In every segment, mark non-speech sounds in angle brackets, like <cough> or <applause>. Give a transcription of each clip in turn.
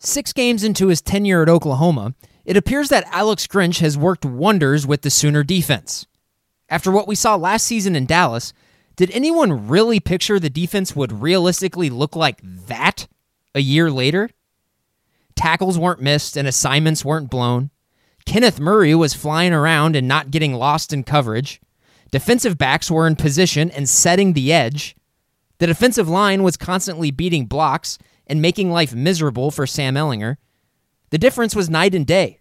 Six games into his tenure at Oklahoma, it appears that Alex Grinch has worked wonders with the Sooner defense. After what we saw last season in Dallas, did anyone really picture the defense would realistically look like that a year later? Tackles weren't missed and assignments weren't blown. Kenneth Murray was flying around and not getting lost in coverage. Defensive backs were in position and setting the edge. The defensive line was constantly beating blocks and making life miserable for Sam Ehlinger. The difference was night and day.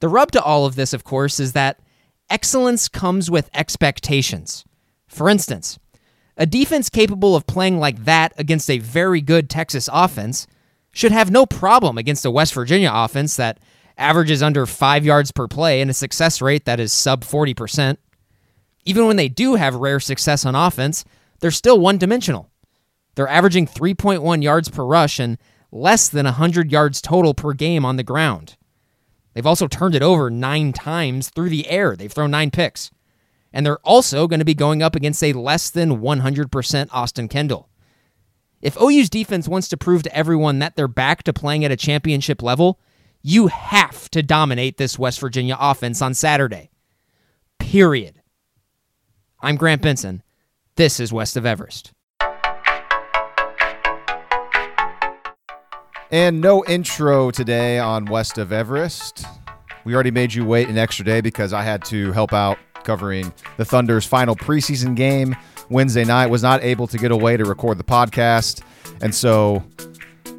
The rub to all of this, of course, is that excellence comes with expectations. For instance, a defense capable of playing like that against a very good Texas offense should have no problem against a West Virginia offense that averages under five yards per play and a success rate that is sub 40%. Even when they do have rare success on offense, they're still one dimensional. They're averaging 3.1 yards per rush and less than 100 yards total per game on the ground. They've also turned it over nine times through the air. They've thrown nine picks. And they're also going to be going up against a less than 100% Austin Kendall. If OU's defense wants to prove to everyone that they're back to playing at a championship level, you have to dominate this West Virginia offense on Saturday. Period. I'm Grant Benson. This is West of Everest. And no intro today on West of Everest. We already made you wait an extra day because I had to help out covering the Thunder's final preseason game Wednesday night. Was not able to get away to record the podcast. And so,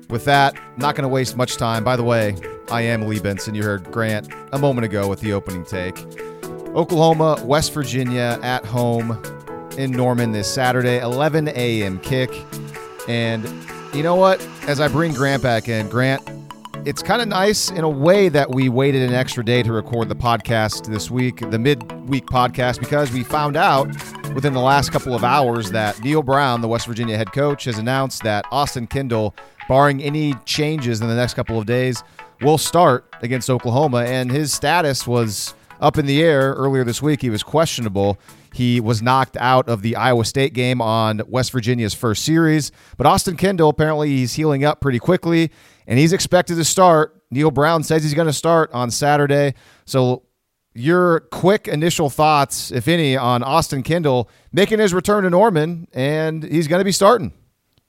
with that, not going to waste much time. By the way, I am Lee Benson. You heard Grant a moment ago with the opening take. Oklahoma, West Virginia at home in Norman this Saturday, 11 a.m. kick. And you know what? As I bring Grant back in, Grant, it's kind of nice in a way that we waited an extra day to record the podcast this week, the mid-week podcast, because we found out within the last couple of hours that Neal Brown, the West Virginia head coach, has announced that Austin Kendall, barring any changes in the next couple of days, will start against Oklahoma. And his status was up in the air earlier this week. He was questionable. He was knocked out of the Iowa State game on West Virginia's first series. But Austin Kendall, apparently, he's healing up pretty quickly and he's expected to start. Neal Brown says he's going to start on Saturday. So, your quick initial thoughts, if any, on Austin Kendall making his return to Norman and he's going to be starting.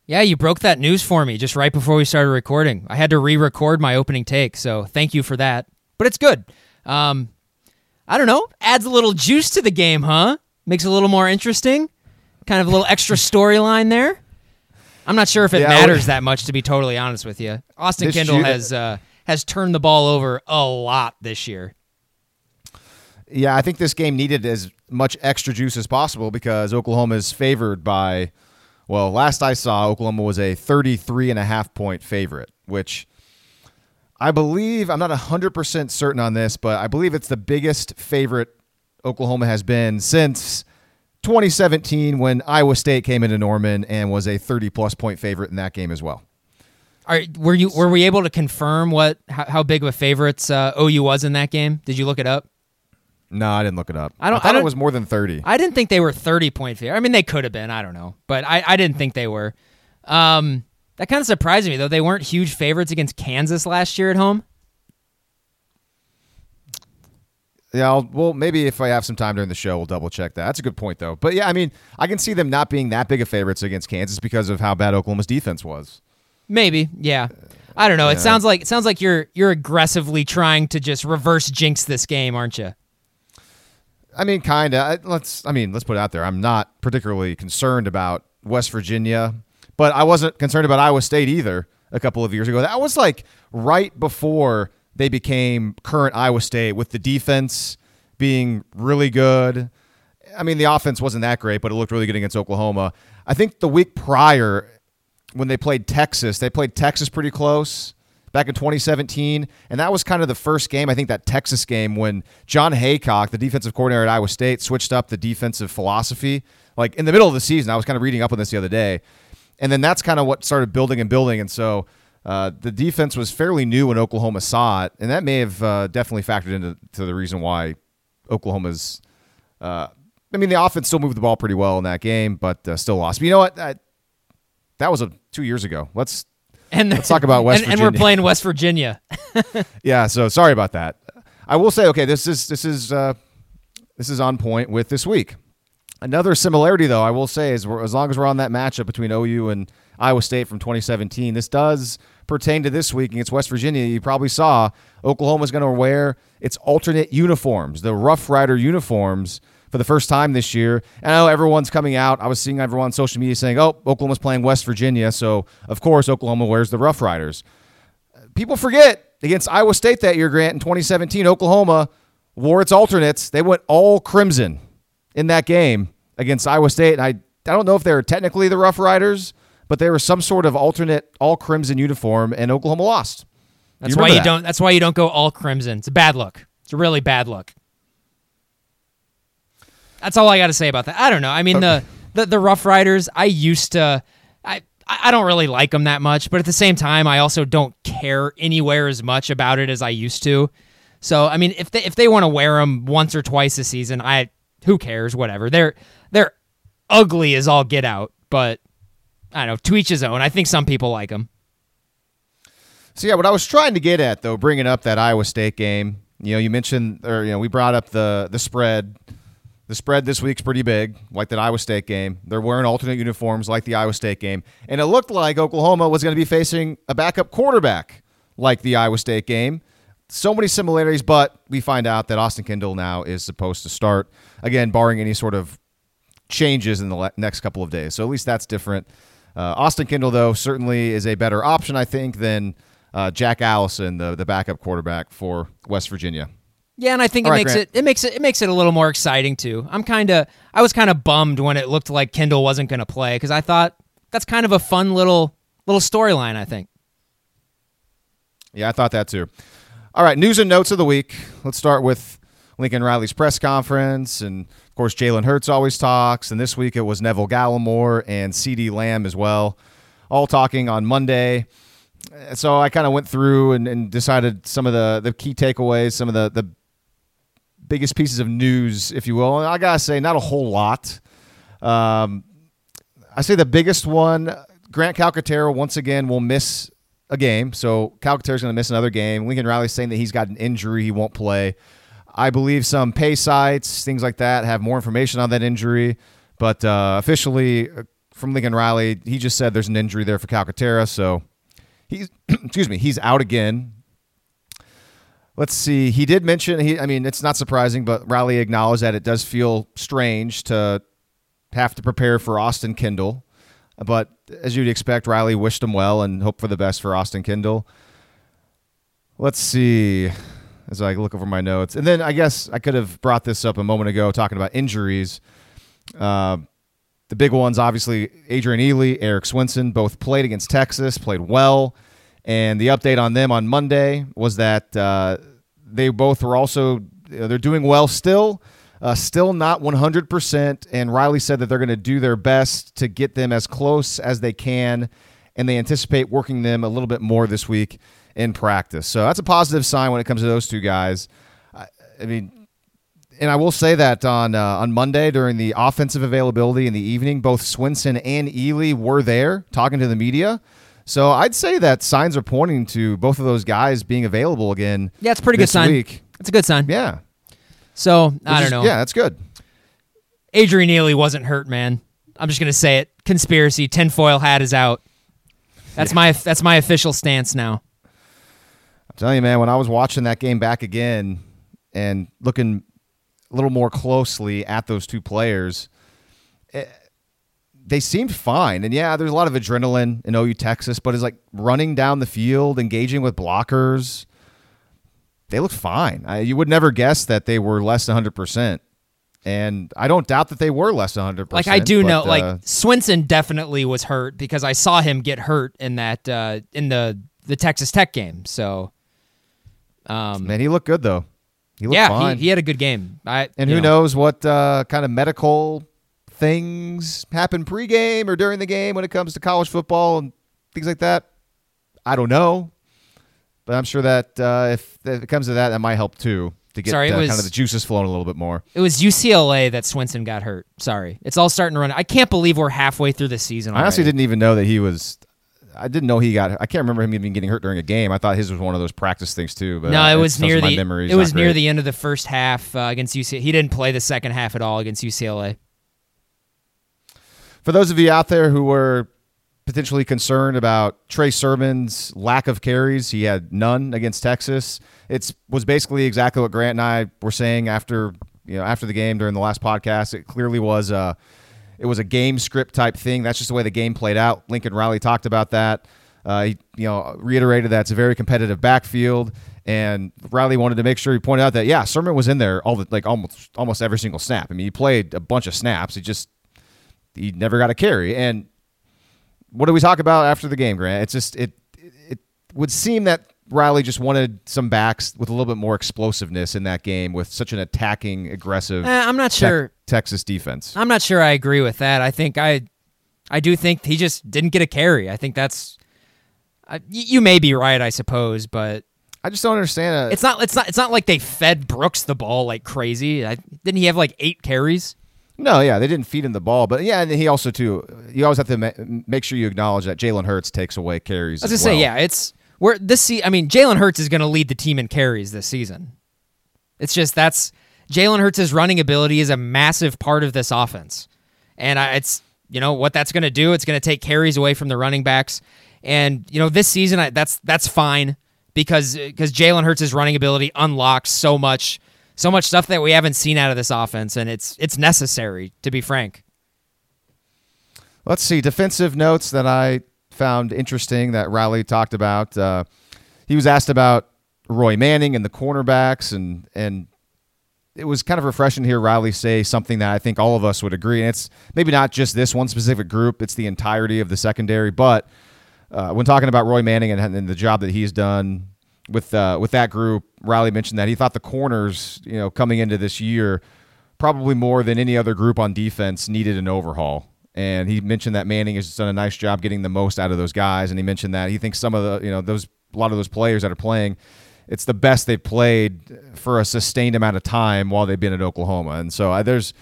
Yeah, you broke that news for me just right before we started recording. I had to re record my opening take, so thank you for that. But it's good. Um, I don't know, adds a little juice to the game, huh? Makes it a little more interesting. Kind of a little extra storyline there. I'm not sure if it Yeah, matters that much, to be totally honest with you. Austin Kendall year- has uh, has turned the ball over a lot this year. Yeah, I think this game needed as much extra juice as possible because Oklahoma is favored by, well, last I saw, Oklahoma was a 33 and a half point favorite, which I believe, I'm not 100% certain on this, but I believe it's the biggest favorite Oklahoma has been since 2017 when Iowa State came into Norman and was a 30 plus point favorite in that game as well. Are, were you were we able to confirm what how, how big of a favorites uh, OU was in that game? Did you look it up? No, I didn't look it up. I don't- thought I don't- it was more than 30. I didn't think they were 30 point favorite. I mean, they could have been. I don't know. But I, I didn't think they were. Um, that kind of surprised me, though. They weren't huge favorites against Kansas last year at home. Yeah, I'll, well, maybe if I have some time during the show, we'll double check that. That's a good point, though. But yeah, I mean, I can see them not being that big of favorites against Kansas because of how bad Oklahoma's defense was. Maybe. Yeah. I don't know. It Yeah. sounds like it sounds like you're you're aggressively trying to just reverse jinx this game, aren't you? I mean, kind of. Let's. I mean, let's put it out there. I'm not particularly concerned about West Virginia, but I wasn't concerned about Iowa State either. A couple of years ago, that was like right before they became current Iowa State, with the defense being really good. I mean, the offense wasn't that great, but it looked really good against Oklahoma. I think the week prior, when they played Texas, they played Texas pretty close back in 2017. And that was kind of the first game, I think, that Texas game when Jon Heacock, the defensive coordinator at Iowa State, switched up the defensive philosophy. Like in the middle of the season, I was kind of reading up on this the other day. And then that's kind of what started building and building. And so uh, the defense was fairly new when Oklahoma saw it. And that may have uh, definitely factored into to the reason why Oklahoma's. Uh, I mean, the offense still moved the ball pretty well in that game, but uh, still lost. But you know what? That, that was a, two years ago. Let's And let's talk about <laughs> West and, Virginia. and we're playing West Virginia. <laughs> <laughs> yeah, so sorry about that. I will say, okay, this is this is uh, this is on point with this week. Another similarity, though, I will say, is as long as we're on that matchup between OU and Iowa State from 2017, this does pertain to this week against West Virginia. You probably saw Oklahoma's going to wear its alternate uniforms, the Rough Rider uniforms, for the first time this year. And I know everyone's coming out. I was seeing everyone on social media saying, "Oh, Oklahoma's playing West Virginia, so of course Oklahoma wears the Rough Riders." People forget against Iowa State that year, Grant in 2017, Oklahoma wore its alternates. They went all crimson in that game against Iowa State. And I, I don't know if they were technically the Rough Riders, but they were some sort of alternate all crimson uniform, and Oklahoma lost. That's You why you that? don't. That's why you don't go all crimson. It's a bad look. It's a really bad look. That's all I got to say about that. I don't know. I mean the, the the Rough Riders. I used to. I I don't really like them that much, but at the same time, I also don't care anywhere as much about it as I used to. So I mean, if they if they want to wear them once or twice a season, I who cares? Whatever. They're they're ugly as all get out, but I don't know. To each his own. I think some people like them. So yeah, what I was trying to get at though, bringing up that Iowa State game, you know, you mentioned or you know, we brought up the the spread. The spread this week's pretty big, like that Iowa State game. They're wearing alternate uniforms like the Iowa State game, and it looked like Oklahoma was going to be facing a backup quarterback like the Iowa State game. So many similarities, but we find out that Austin Kendall now is supposed to start again, barring any sort of changes in the le- next couple of days. So at least that's different. Uh, Austin Kendall, though, certainly is a better option, I think, than uh, Jack Allison, the the backup quarterback for West Virginia. Yeah, and I think All it right, makes Grant. it it makes it it makes it a little more exciting too. I'm kind of I was kind of bummed when it looked like Kendall wasn't going to play because I thought that's kind of a fun little little storyline. I think. Yeah, I thought that too. All right, news and notes of the week. Let's start with Lincoln Riley's press conference, and of course, Jalen Hurts always talks. And this week it was Neville Gallimore and CeeDee Lamb as well, all talking on Monday. So I kind of went through and, and decided some of the, the key takeaways, some of the, the biggest pieces of news, if you will. And I gotta say, not a whole lot. Um, I say the biggest one, Grant Calcaterra once again will miss a game. So Calcaterra's going to miss another game. Lincoln Riley's saying that he's got an injury, he won't play. I believe some pay sites, things like that, have more information on that injury. But uh, officially, uh, from Lincoln Riley, he just said there's an injury there for Calcaterra. So he's, <clears throat> excuse me, he's out again. Let's see. He did mention he. I mean, it's not surprising, but Riley acknowledged that it does feel strange to have to prepare for Austin Kendall. But as you'd expect, Riley wished him well and hoped for the best for Austin Kendall. Let's see as I look over my notes. And then I guess I could have brought this up a moment ago talking about injuries. Uh, the big ones, obviously, Adrian Ealy, Erik Swenson, both played against Texas, played well. And the update on them on Monday was that uh, they both were also they're doing well still, uh, still not 100%. And Riley said that they're going to do their best to get them as close as they can, and they anticipate working them a little bit more this week in practice. So that's a positive sign when it comes to those two guys. I, I mean, and I will say that on uh, on Monday during the offensive availability in the evening, both Swenson and Ealy were there talking to the media. So I'd say that signs are pointing to both of those guys being available again. Yeah, it's a pretty good sign. Week. It's a good sign. Yeah, So I don't is- know. Yeah, that's good. Adrian Ealy wasn't hurt, man. I'm just gonna say it. Conspiracy. Tinfoil hat is out. That's my that's my official stance now. I'm telling you, man, when I was watching that game back again and looking a little more closely at those two players, eh, they seemed fine. And yeah, there's a lot of adrenaline in OU Texas, but it's like running down the field, engaging with blockers. They looked fine. I, you would never guess that they were less than 100%. And I don't doubt that they were less than 100%. Like I do but, know, uh, like Swenson definitely was hurt because I saw him get hurt in that uh, in the the Texas Tech game. So, um, man, he looked good, though. He looked yeah, fine. he, he had a good game. I And who know, knows what uh, kind of medical things happen pregame or during the game when it comes to college football and things like that. I don't know, but I'm sure that uh, if, if it comes to that, that might help too to get Sorry, uh, was- kind of the juices flowing a little bit more. It was UCLA that Swenson got hurt. Sorry, it's all starting to run. I can't believe we're halfway through the season. I honestly didn't even know that he was I didn't know he got. I can't remember him even getting hurt during a game. I thought his was one of those practice things too. But no, it was near the memory's it was near the end of the first half uh, against UCLA. He didn't play the second half at all against UCLA. For those of you out there who were potentially concerned about Trey Sermon's lack of carries, he had none against Texas. It was basically exactly what Grant and I were saying after you know after the game during the last podcast. It clearly was a it was a game script type thing. That's just the way the game played out. Lincoln Riley talked about that. Uh, he you know reiterated that it's a very competitive backfield. And Riley wanted to make sure he pointed out that yeah, Sermon was in there all the like almost almost every single snap. I mean, he played a bunch of snaps. He just he never got a carry. And what do we talk about after the game, Grant? It's just it it would seem that Riley just wanted some backs with a little bit more explosiveness in that game with such an attacking, aggressive Eh, I'm not sure. Texas defense. I'm not sure I agree with that. I think I, I do think he just didn't get a carry. I think that's. I, you may be right, I suppose, but I just don't understand. Uh, it's not. It's not. It's not like they fed Brooks the ball like crazy. I, didn't he have like eight carries? No, yeah, they didn't feed him the ball, but yeah, and he also too. You always have to ma- make sure you acknowledge that Jalen Hurts takes away carries. I was as gonna well. say, yeah, it's we're this. Se- I mean, Jalen Hurts is going to lead the team in carries this season. It's just that's Jalen Hurts' running ability is a massive part of this offense, and I, it's you know what that's going to do. It's going to take carries away from the running backs, and you know this season I, that's that's fine because because Jalen Hurts' running ability unlocks so much so much stuff that we haven't seen out of this offense, and it's it's necessary to be frank. Let's see defensive notes that I found interesting that Riley talked about. Uh, he was asked about Roy Manning and the cornerbacks, and and it was kind of refreshing to hear Riley say something that I think all of us would agree. And it's maybe not just this one specific group; it's the entirety of the secondary. But uh, when talking about Roy Manning and, and the job that he's done with uh, with that group, Riley mentioned that he thought the corners, you know, coming into this year, probably more than any other group on defense, needed an overhaul. And he mentioned that Manning has done a nice job getting the most out of those guys. And he mentioned that he thinks some of the, you know, those a lot of those players that are playing, it's the best they've played for a sustained amount of time while they've been at Oklahoma. And so uh, there's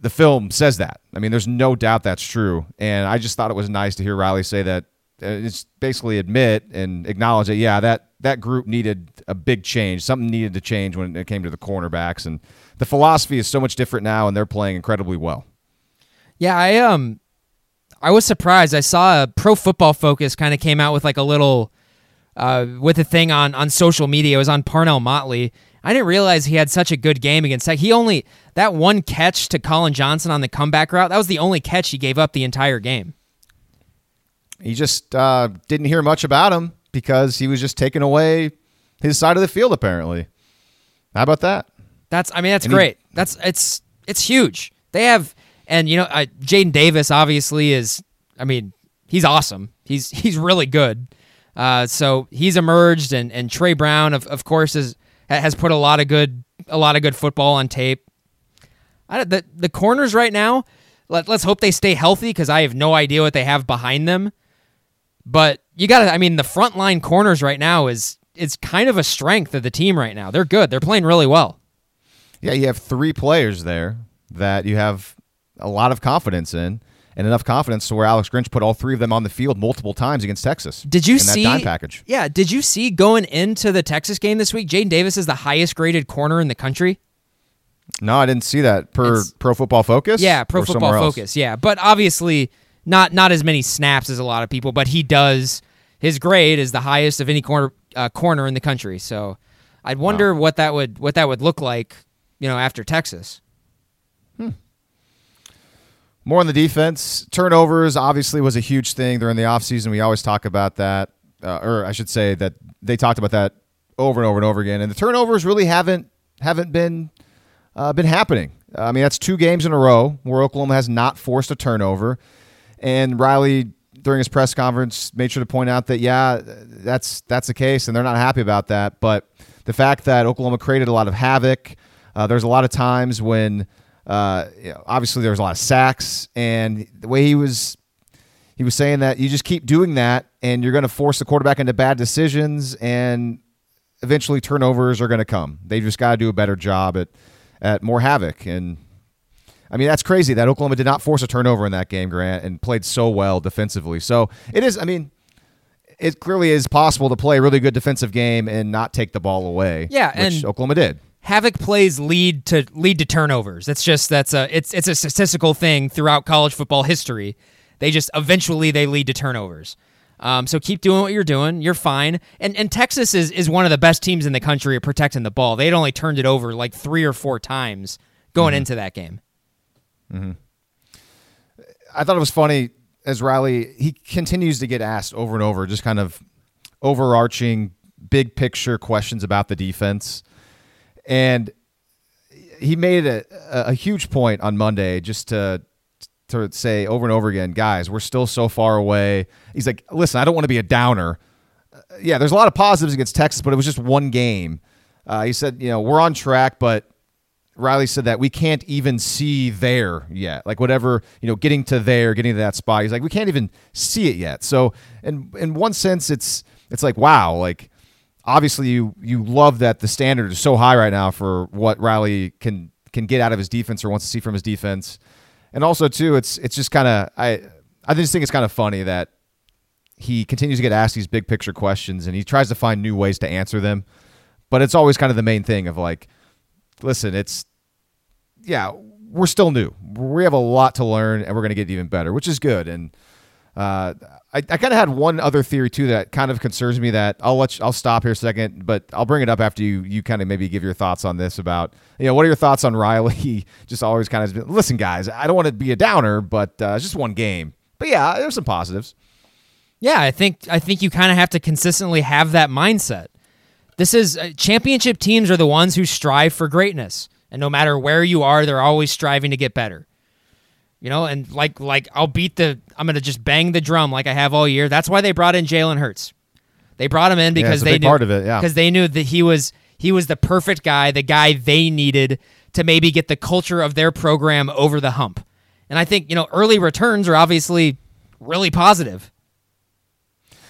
the film says that. I mean, there's no doubt that's true. And I just thought it was nice to hear Riley say that. Uh, It's basically admit and acknowledge that yeah, that that group needed a big change. Something needed to change when it came to the cornerbacks, and the philosophy is so much different now, and they're playing incredibly well. Yeah, I um I was surprised. I saw a Pro Football Focus kind of came out with like a little uh with a thing on on social media. It was on Parnell Motley. I didn't realize he had such a good game against Tech. He only that one catch to Collin Johnson on the comeback route. That was the only catch he gave up the entire game. He just uh, didn't hear much about him because he was just taking away his side of the field. Apparently, how about that? That's I mean that's And he- great. that's it's it's huge. They have and you know uh, Jaden Davis obviously is I mean he's awesome. He's <laughs> he's really good. Uh, so he's emerged and and Tre Brown of of course is has put a lot of good a lot of good football on tape. I, the the corners right now. Let, let's hope they stay healthy because I have no idea what they have behind them. But you got to. I mean, the front line corners right now is is kind of a strength of the team right now. They're good. They're playing really well. Yeah, you have three players there that you have a lot of confidence in, and enough confidence to where Alex Grinch put all three of them on the field multiple times against Texas. Did you in see that dime package? Yeah, did you see going into the Texas game this week? Jaden Davis is the highest graded corner in the country. No, I didn't see that per It's- Pro Football Focus. Yeah, Pro Football somewhere else? Focus. Yeah, but obviously not not as many snaps as a lot of people, but he does. His grade is the highest of any corner uh, corner in the country. So I'd wonder what that would what that would look like, you know, after Texas. More on the defense. Turnovers obviously was a huge thing during the offseason. We always talk about that, uh, or I should say that they talked about that over and over and over again. And the turnovers really haven't haven't been uh, been happening. I mean, that's two games in a row where Oklahoma has not forced a turnover. And Riley, during his press conference, made sure to point out that yeah, that's that's the case, and they're not happy about that. But the fact that Oklahoma created a lot of havoc, uh, there's a lot of times when uh, obviously there was a lot of sacks, and the way he was he was saying that you just keep doing that, and you're going to force the quarterback into bad decisions, and eventually turnovers are going to come. They just got to do a better job at at more havoc and. I mean, that's crazy that Oklahoma did not force a turnover in that game, Grant, and played so well defensively. So it is, I mean, it clearly is possible to play a really good defensive game and not take the ball away. Yeah, which and- Oklahoma did. havoc plays lead to lead to turnovers. That's just that's a it's it's a statistical thing throughout college football history. They just eventually they lead to turnovers. Um, so keep doing what you're doing. You're fine. And and Texas is is one of the best teams in the country at protecting the ball. They'd only turned it over like three or four times going into that game. I thought it was funny as Riley he continues to get asked over and over, just kind of overarching big picture questions about the defense, and he made a, a huge point on Monday just to to say over and over again, guys, we're still so far away. He's like, listen, I don't want to be a downer. Uh, yeah, there's a lot of positives against Texas, but it was just one game. Uh, he said, you know, we're on track, but Riley said that we can't even see there yet. Like whatever, you know, getting to there, getting to that spot. He's like, we can't even see it yet. So in in one sense, it's it's like, wow, like obviously you you love that the standard is so high right now for what Riley can can get out of his defense or wants to see from his defense. And also too, it's it's just kind of I I just think it's kind of funny that he continues to get asked these big picture questions and he tries to find new ways to answer them. But it's always kind of the main thing of like, listen, it's yeah, we're still new. We have a lot to learn, and we're going to get even better, which is good. And uh, I, I kind of had one other theory too that kind of concerns me. That I'll let you, I'll stop here a second, but I'll bring it up after you you kind of maybe give your thoughts on this about you know what are your thoughts on Riley? <laughs> Just always kind of listen, guys. I don't want to be a downer, but uh, it's just one game. But yeah, there's some positives. Yeah, I think I think you kind of have to consistently have that mindset. This is uh, championship teams are the ones who strive for greatness, and no matter where you are, they're always striving to get better. You know, and like like I'll beat the I'm gonna just bang the drum like I have all year. That's why they brought in Jalen Hurts. They brought him in because a they knew part of it, yeah. because they knew that he was he was the perfect guy, the guy they needed to maybe get the culture of their program over the hump. And I think you know early returns are obviously really positive.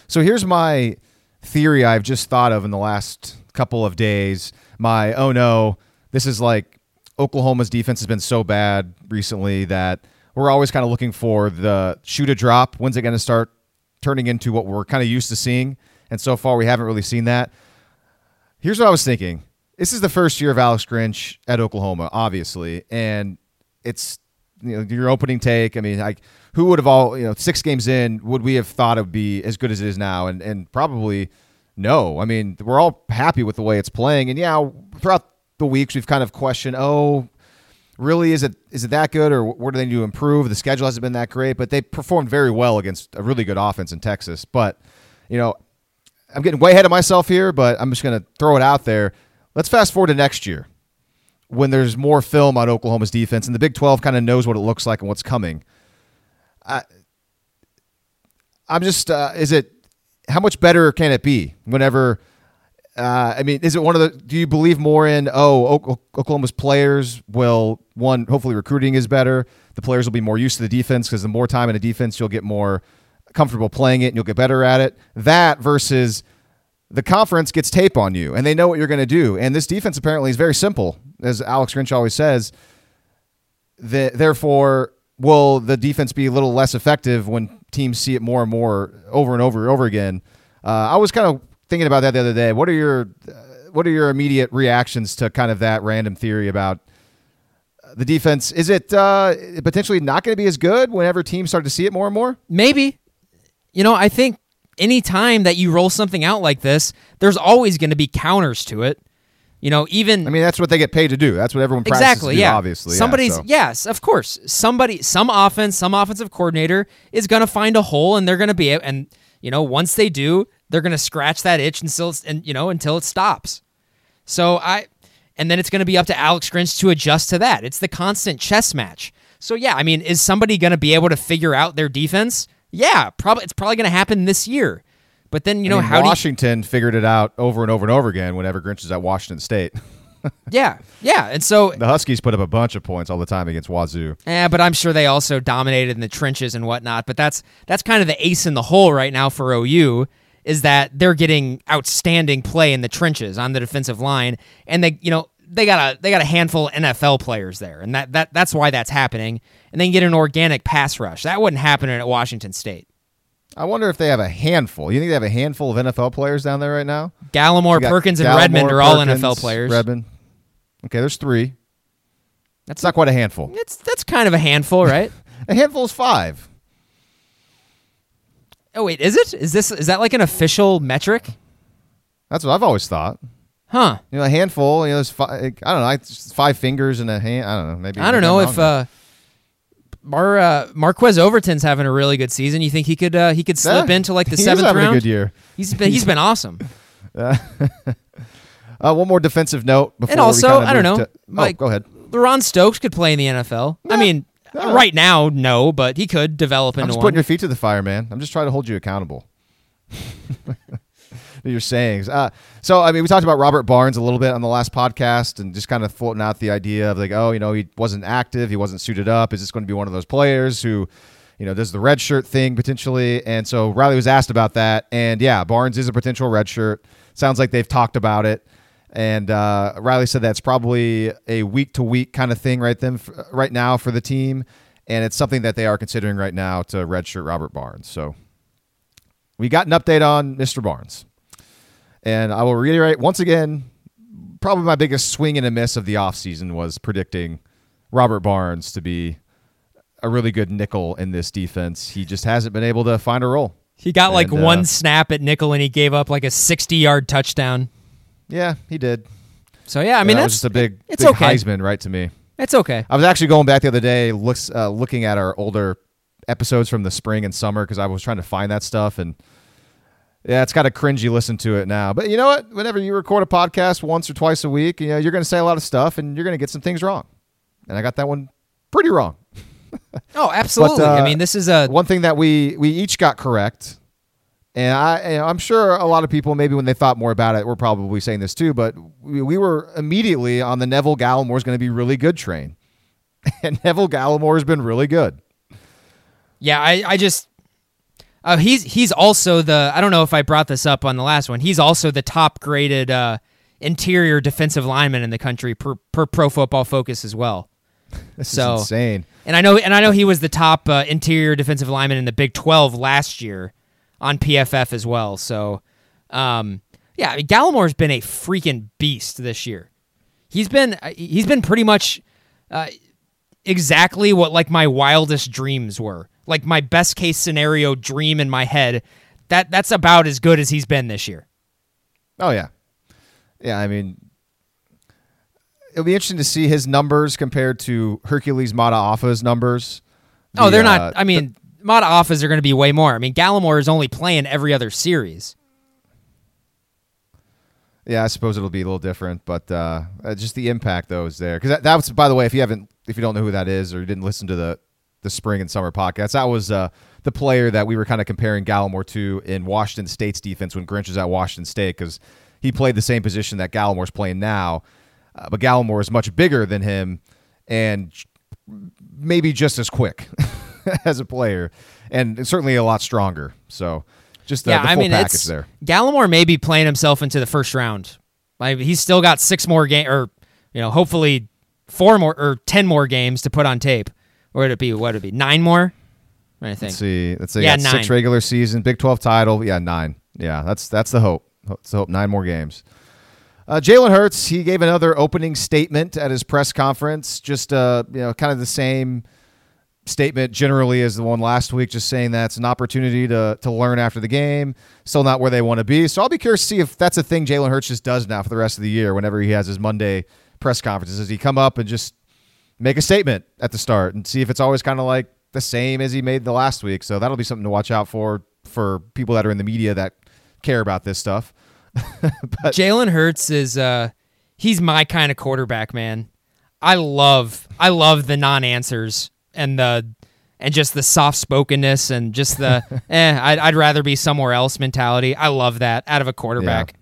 So here's my theory I've just thought of in the last couple of days. My oh no, this is like Oklahoma's defense has been so bad recently that we're always kind of looking for the shoot a drop. When's it going to start turning into what we're kind of used to seeing? And so far, we haven't really seen that. Here's what I was thinking. This is the first year of Alex Grinch at Oklahoma, obviously, and it's you know your opening take. I mean, like who would have all you know six games in would we have thought it would be as good as it is now? And and probably no. I mean, we're all happy with the way it's playing, and yeah, throughout the weeks we've kind of questioned, oh, really is it is it that good or what do they need to improve? The schedule hasn't been that great, but they performed very well against a really good offense in Texas. But you know, I'm getting way ahead of myself here, but I'm just going to throw it out there. Let's fast forward to next year when there's more film on Oklahoma's defense and the Big 12 kind of knows what it looks like and what's coming. I, I'm just, uh, is it, how much better can it be whenever, uh, I mean, is it one of the, do you believe more in, oh, Oklahoma's players will, one, hopefully recruiting is better. The players will be more used to the defense because the more time in a defense, you'll get more comfortable playing it and you'll get better at it. That versus the conference gets tape on you and they know what you're going to do. And this defense apparently is very simple, as Alex Grinch always says. The, therefore, will the defense be a little less effective when teams see it more and more over and over and over again? Uh, I was kind of thinking about that the other day. What are your uh, what are your immediate reactions to kind of that random theory about the defense? Is it uh, potentially not going to be as good whenever teams start to see it more and more? Maybe. You know, I think any time that you roll something out like this, there's always going to be counters to it. You know, even I mean, that's what they get paid to do. That's what everyone practices exactly, do, yeah. obviously. yeah, somebody's so. yes, of course. Somebody, some offense, some offensive coordinator is going to find a hole, and they're going to be and you know once they do, they're going to scratch that itch until it's, and you know until it stops. So I, and then it's going to be up to Alex Grinch to adjust to that. It's the constant chess match. So yeah, I mean, is somebody going to be able to figure out their defense? Yeah, probably. It's probably going to happen this year. But then you know I mean, how do you, Washington figured it out over and over and over again whenever Grinch is at Washington State. <laughs> yeah, yeah, and so the Huskies put up a bunch of points all the time against Wazoo. Yeah, but I'm sure they also dominated in the trenches and whatnot. But that's that's kind of the ace in the hole right now for OU is that they're getting outstanding play in the trenches on the defensive line, and they you know they got a they got a handful of NFL players there, and that that that's why that's happening. And then get an organic pass rush that wouldn't happen at Washington State. I wonder if they have a handful. You think they have a handful of NFL players down there right now? Gallimore, Perkins, and Gallimore, Redmond are all Perkins, NFL players. Redmond. Okay, there's three. That's not quite a handful. It's that's kind of a handful, right? <laughs> A handful is five. oh wait, is it? Is this is that like an official metric? That's what I've always thought. Huh. You know, a handful. You know, there's five. I don't know. Five fingers and a hand. I don't know. Maybe I don't know if uh, Mar uh, Marquise Overton's having a really good season. You think he could uh, he could slip Yeah, into like the <laughs> he's seventh having round? a good year. He's been he's been awesome. <laughs> Uh, one more defensive note before And also, I don't know, to- like- oh, go ahead. LaRon Stokes could play in the NFL. I mean, no. right now, no, but he could develop into. I'm just one. putting your feet to the fire, man. I'm just trying to hold you accountable. <laughs> your sayings. Uh, so, I mean, we talked about Robert Barnes a little bit on the last podcast and just kind of floating out the idea of like, oh, you know, he wasn't active, he wasn't suited up. Is this going to be one of those players who, you know, does the red shirt thing potentially? And so Riley was asked about that. And yeah, Barnes is a potential red shirt. Sounds like they've talked about it. And uh, Riley said that's probably a week to week kind of thing right then, right now for the team, and it's something that they are considering right now to redshirt Robert Barnes. So we got an update on Mr. Barnes, and I will reiterate once again. Probably my biggest swing and a miss of the offseason was predicting Robert Barnes to be a really good nickel in this defense. He just hasn't been able to find a role. he got like And, uh, one snap at nickel and he gave up like a sixty-yard touchdown. Yeah, he did. So yeah, I mean that that's was just a big, it's big okay. Heisman right to me. It's okay. I was actually going back the other day, looks uh, looking at our older episodes from the spring and summer because I was trying to find that stuff, and yeah, it's kind of cringy listen to it now. But you know what? Whenever you record a podcast once or twice a week, you know you're going to say a lot of stuff, and you're going to get some things wrong. And I got that one pretty wrong. <laughs> Oh, absolutely. uh, I mean, this is a One thing that we we each got correct, and I I'm sure a lot of people maybe when they thought more about it were probably saying this too, but we, we were immediately on the Neville Gallimore's going to be really good train, <laughs> and Neville Gallimore has been really good. Yeah, I, I just uh, he's he's also the I don't know if I brought this up on the last one. He's also the top graded uh, interior defensive lineman in the country per, per Pro Football Focus as well. <laughs> This So- is insane. And I know and I know he was the top uh, interior defensive lineman in the Big 12 last year on PFF as well. So um, yeah, I mean, Gallimore's been a freaking beast this year. He's been uh, he's been pretty much uh, exactly what like my wildest dreams were. Like my best case scenario dream in my head. That that's about as good as he's been this year. Oh yeah, yeah. I mean, it'll be interesting to see his numbers compared to Hercules Mata'afa's numbers. Oh, they're uh, not. I mean, Mata'afa's are going to be way more. I mean, Gallimore is only playing every other series. Yeah, I suppose it'll be a little different, but uh, uh, just the impact though is there. Because that, that was, by the way, if you haven't, if you don't know who that is or you didn't listen to the the spring and summer podcast, that was uh, the player that we were kind of comparing Gallimore to in Washington State's defense when Grinch was at Washington State because he played the same position that Gallimore's playing now, uh, but Gallimore is much bigger than him and maybe just as quick <laughs> as a player, and certainly a lot stronger. So. Just the, yeah, the I mean, package it's there. Gallimore may be playing himself into the first round. Like he's still got six more game, or you know, hopefully four more or ten more games to put on tape. Or would it be? What would it be? Nine more? I think. Let's see. Let's see. Yeah, six regular season, Big Twelve title. Yeah, nine. Yeah, that's that's the hope. That's the hope. Nine more games. Uh, Jalen Hurts. He gave another opening statement at his press conference. Just uh, you know, kind of the same statement generally as the one last week. Just saying that it's an opportunity to to learn after the game. Still not where they want to be. So I'll be curious to see if that's a thing Jalen Hurts just does now for the rest of the year. Whenever he has his Monday press conferences, does he come up and just make a statement at the start and see if it's always kind of like the same as he made the last week. So that'll be something to watch out for for people that are in the media that care about this stuff. <laughs> Jalen Hurts is uh he's my kind of quarterback, man. I love I love the non-answers and the and just the soft spokenness and just the <laughs> eh I'd, I'd rather be somewhere else mentality. I love that out of a quarterback.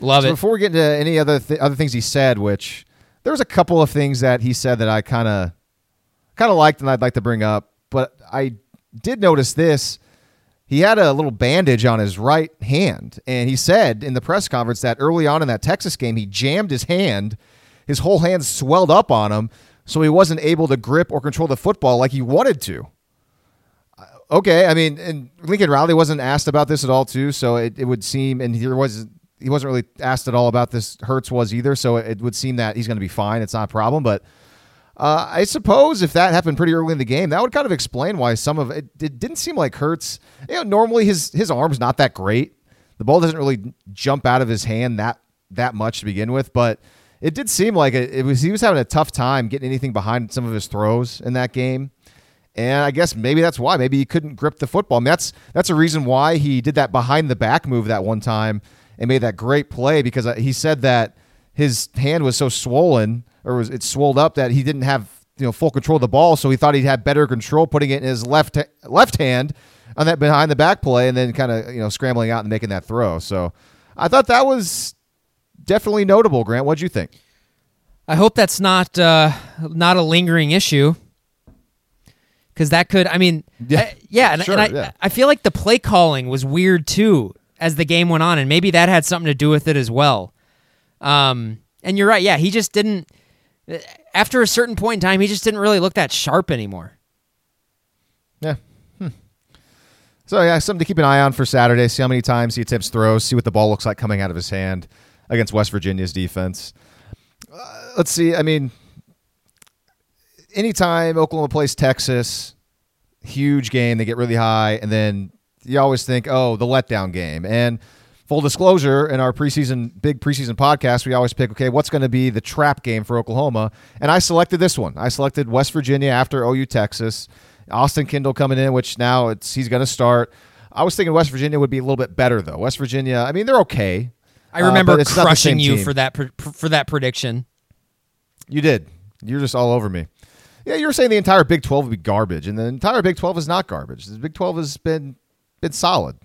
Love So it. before we get into any other th- other things he said, which there was a couple of things that he said that I kind of kind of liked and I'd like to bring up, but I did notice this. He had a little bandage on his right hand, and he said in the press conference that early on in that Texas game, he jammed his hand, his whole hand swelled up on him, so he wasn't able to grip or control the football like he wanted to. Uh, okay. I mean, and Lincoln Riley wasn't asked about this at all, too. So it, it would seem, and there was he wasn't really asked at all about this. Hurts was either, so it would seem that he's going to be fine. It's not a problem, but. Uh, I suppose if that happened pretty early in the game, that would kind of explain why some of it, it didn't seem like Hurts. You know, normally his his arm's not that great. The ball doesn't really jump out of his hand that that much to begin with, but it did seem like it, it was he was having a tough time getting anything behind some of his throws in that game. And I guess maybe that's why. Maybe he couldn't grip the football. I mean, that's that's a reason why he did that behind the back move that one time and made that great play because uh, he said that his hand was so swollen or was it swelled up that he didn't have you know full control of the ball, so he thought he'd have better control putting it in his left left hand on that behind the back play, and then kind of you know scrambling out and making that throw. So I thought that was definitely notable. Grant, what'd you think? I hope that's not uh, not a lingering issue because that could. I mean, yeah, I, yeah, and, sure, and I, yeah. I feel like the play calling was weird too as the game went on, and maybe that had something to do with it as well. Um, and you're right. Yeah, he just didn't after a certain point in time, he just didn't really look that sharp anymore. Yeah. Hmm. So yeah, something to keep an eye on for Saturday. See how many times he attempts throws. See what the ball looks like coming out of his hand against West Virginia's defense. Uh, let's see. I mean, anytime Oklahoma plays Texas, huge game, they get really high, and then you always think, oh, the letdown game, and full disclosure, in our preseason big preseason podcast, we always pick okay, what's going to be the trap game for Oklahoma, and I selected this one. I selected West Virginia after OU Texas. Austin Kendall coming in, which now it's he's going to start. I was thinking West Virginia would be a little bit better though. West Virginia, I mean, they're okay. I remember uh, crushing you team. for that for that prediction. You did. You're just all over me. Yeah, you were saying the entire Big 12 would be garbage, and the entire Big 12 is not garbage. The Big 12 has been been solid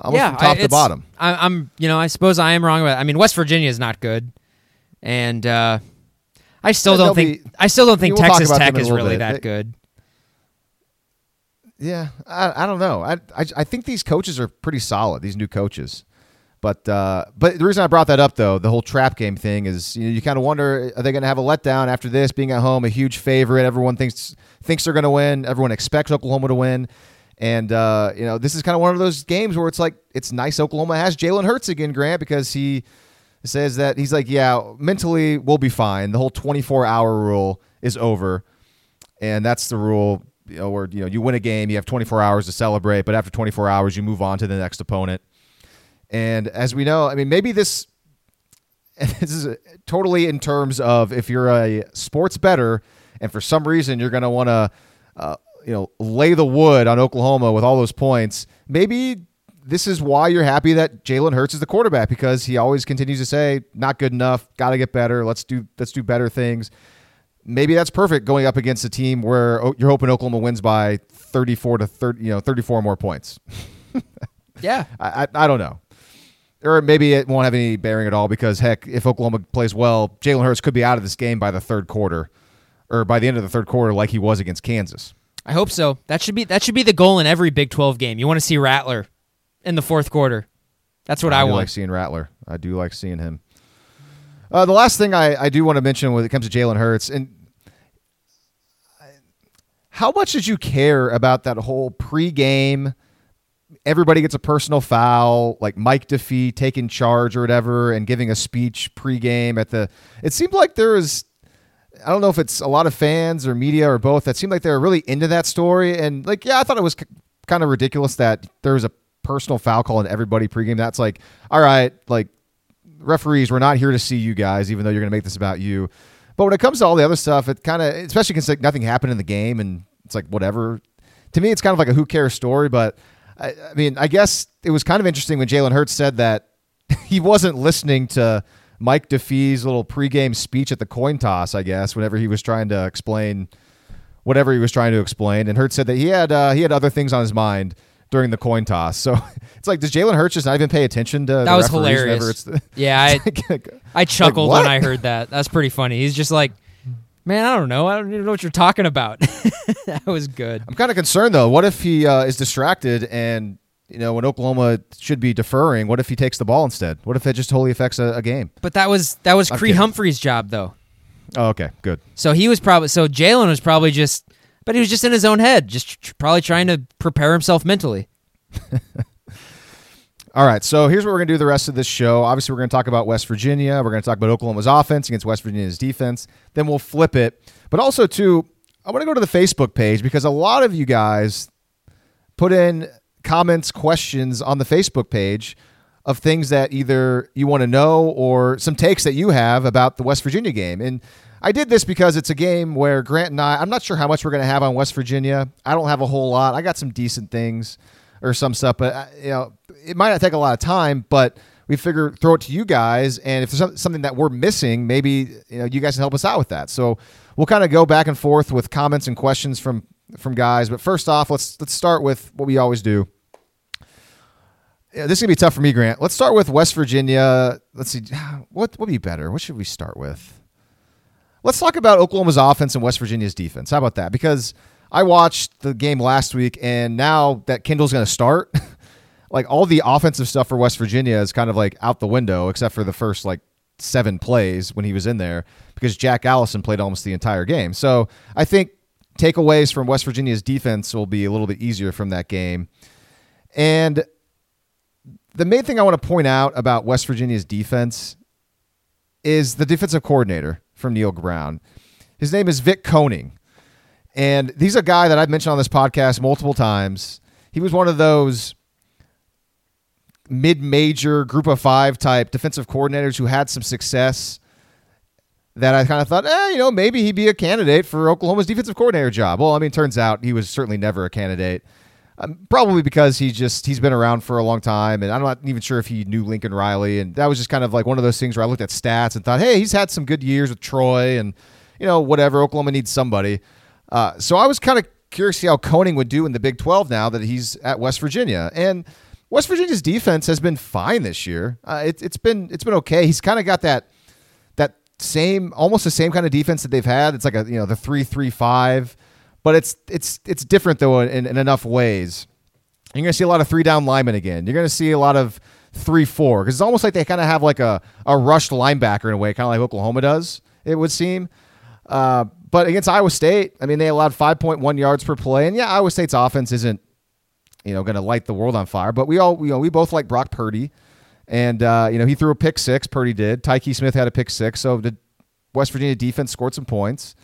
almost yeah, from top I, to bottom. I, am you know, I suppose I am wrong about. It. I mean, West Virginia is not good, and uh, I still yeah, don't think be, I still don't think Texas Tech is really bit. that they, good. Yeah, I, I don't know. I, I I think these coaches are pretty solid. These new coaches. But uh, but the reason I brought that up though, the whole trap game thing is you know you kind of wonder are they going to have a letdown after this being at home, a huge favorite, everyone thinks thinks they're going to win, everyone expects Oklahoma to win, and uh, you know, this is kind of one of those games where it's like it's nice Oklahoma has Jalen Hurts again, Grant, because he says that he's like, yeah, mentally we'll be fine. The whole 24 hour rule is over, and that's the rule. You know, where you know you win a game, you have 24 hours to celebrate, but after 24 hours, you move on to the next opponent. And as we know, I mean, maybe this <laughs> this is totally in terms of if you're a sports bettor, and for some reason you're going to want to uh, you know lay the wood on Oklahoma with all those points, maybe this is why you're happy that Jalen Hurts is the quarterback because he always continues to say, "Not good enough. Got to get better. Let's do let's do better things." Maybe that's perfect going up against a team where oh, you're hoping Oklahoma wins by 34 to 30, you know, 34 more points. <laughs> yeah, I, I, I don't know or maybe it won't have any bearing at all because heck, if Oklahoma plays well, Jalen Hurts could be out of this game by the third quarter, or by the end of the third quarter, like he was against Kansas. I hope so. That should be that should be the goal in every Big 12 game. You want to see Rattler in the fourth quarter. That's what I, want. I want. like seeing Rattler. I do like seeing him. Uh, the last thing I, I do want to mention when it comes to Jalen Hurts and how much did you care about that whole pregame? Everybody gets a personal foul, like Mike Defee taking charge or whatever, and giving a speech pregame at the. It seemed like there was I don't know if it's a lot of fans or media or both that seemed like they were really into that story. And like, yeah, I thought it was c- kind of ridiculous that there was a personal foul call in everybody pregame. That's like, all right, like referees, we're not here to see you guys, even though you're going to make this about you. But when it comes to all the other stuff, it kind of, especially because like nothing happened in the game and it's like whatever. To me, it's kind of like a who cares story. But I, I mean, I guess it was kind of interesting when Jalen Hurts said that <laughs> he wasn't listening to Mike Defee's little pregame speech at the coin toss, I guess, whenever he was trying to explain whatever he was trying to explain. And Hurts said that he had uh, he had other things on his mind during the coin toss. So <laughs> it's like, does Jalen Hurts just not even pay attention to that was hilarious? The, <laughs> yeah, I, <laughs> I chuckled like, when I heard that. That's pretty funny. He's just like, man, I don't know. I don't even know what you're talking about. that was good. I'm kind of concerned though. What if he uh, is distracted and you know, when Oklahoma should be deferring, what if he takes the ball instead? What if it just totally affects a, a game? But that was that was Creed Humphrey's job though. Oh, okay, good. So he was probably so Jalen was probably just. But he was just in his own head, just tr- probably trying to prepare himself mentally. <laughs> All right, so here's what we're going to do the rest of this show. Obviously, we're going to talk about West Virginia. We're going to talk about Oklahoma's offense against West Virginia's defense. Then we'll flip it. But also, too, I want to go to the Facebook page because a lot of you guys put in comments, questions on the Facebook page of things that either you want to know or some takes that you have about the West Virginia game. And I did this because it's a game where Grant and I, I'm not sure how much we're going to have on West Virginia. I don't have a whole lot. I got some decent things or some stuff, but uh, you know, it might not take a lot of time, but we figure throw it to you guys. And if there's something that we're missing, maybe you know you guys can help us out with that. So we'll kind of go back and forth with comments and questions from from guys. But first off, let's let's start with what we always do. Yeah, this is gonna be tough for me, Grant. Let's start with West Virginia. Let's see, <sighs> what would be better? What should we start with? Let's talk about Oklahoma's offense and West Virginia's defense. How about that? Because I watched the game last week, and now that Kendall's to start, <laughs> like all the offensive stuff for West Virginia is kind of like out the window, except for the first like seven plays when he was in there, because Jack Allison played almost the entire game. So I think takeaways from West Virginia's defense will be a little bit easier from that game. And the main thing I want to point out about West Virginia's defense is the defensive coordinator from Neal Brown. His name is Vic Koenning. And he's a guy that I've mentioned on this podcast multiple times. He was one of those mid-major group of five type defensive coordinators who had some success that I kind of thought, eh, you know, maybe he'd be a candidate for Oklahoma's defensive coordinator job. Well, I mean, turns out he was certainly never a candidate. Um, probably because he just he's been around for a long time, and I'm not even sure if he knew Lincoln Riley. And that was just kind of like one of those things where I looked at stats and thought, hey, he's had some good years with Troy, and you know, whatever. Oklahoma needs somebody. Uh, so I was kind of curious to see how Koenning would do in the Big 12 now that he's at West Virginia. And West Virginia's defense has been fine this year. Uh, it, it's been it's been okay. He's kind of got that same almost the same kind of defense that they've had. It's like a you know the three three five, but it's it's it's different though in, in enough ways. You're gonna see a lot of three down linemen again. You're gonna see a lot of three four because it's almost like they kind of have like a a rushed linebacker in a way, kind of like Oklahoma does. It would seem. Uh, but against Iowa State, I mean, they allowed 5.1 yards per play, and yeah, Iowa State's offense isn't, you know, going to light the world on fire. But we all, you know, we both like Brock Purdy, and uh, you know, he threw a pick six. Purdy did. Tykee Smith had a pick six, so the West Virginia defense scored some points.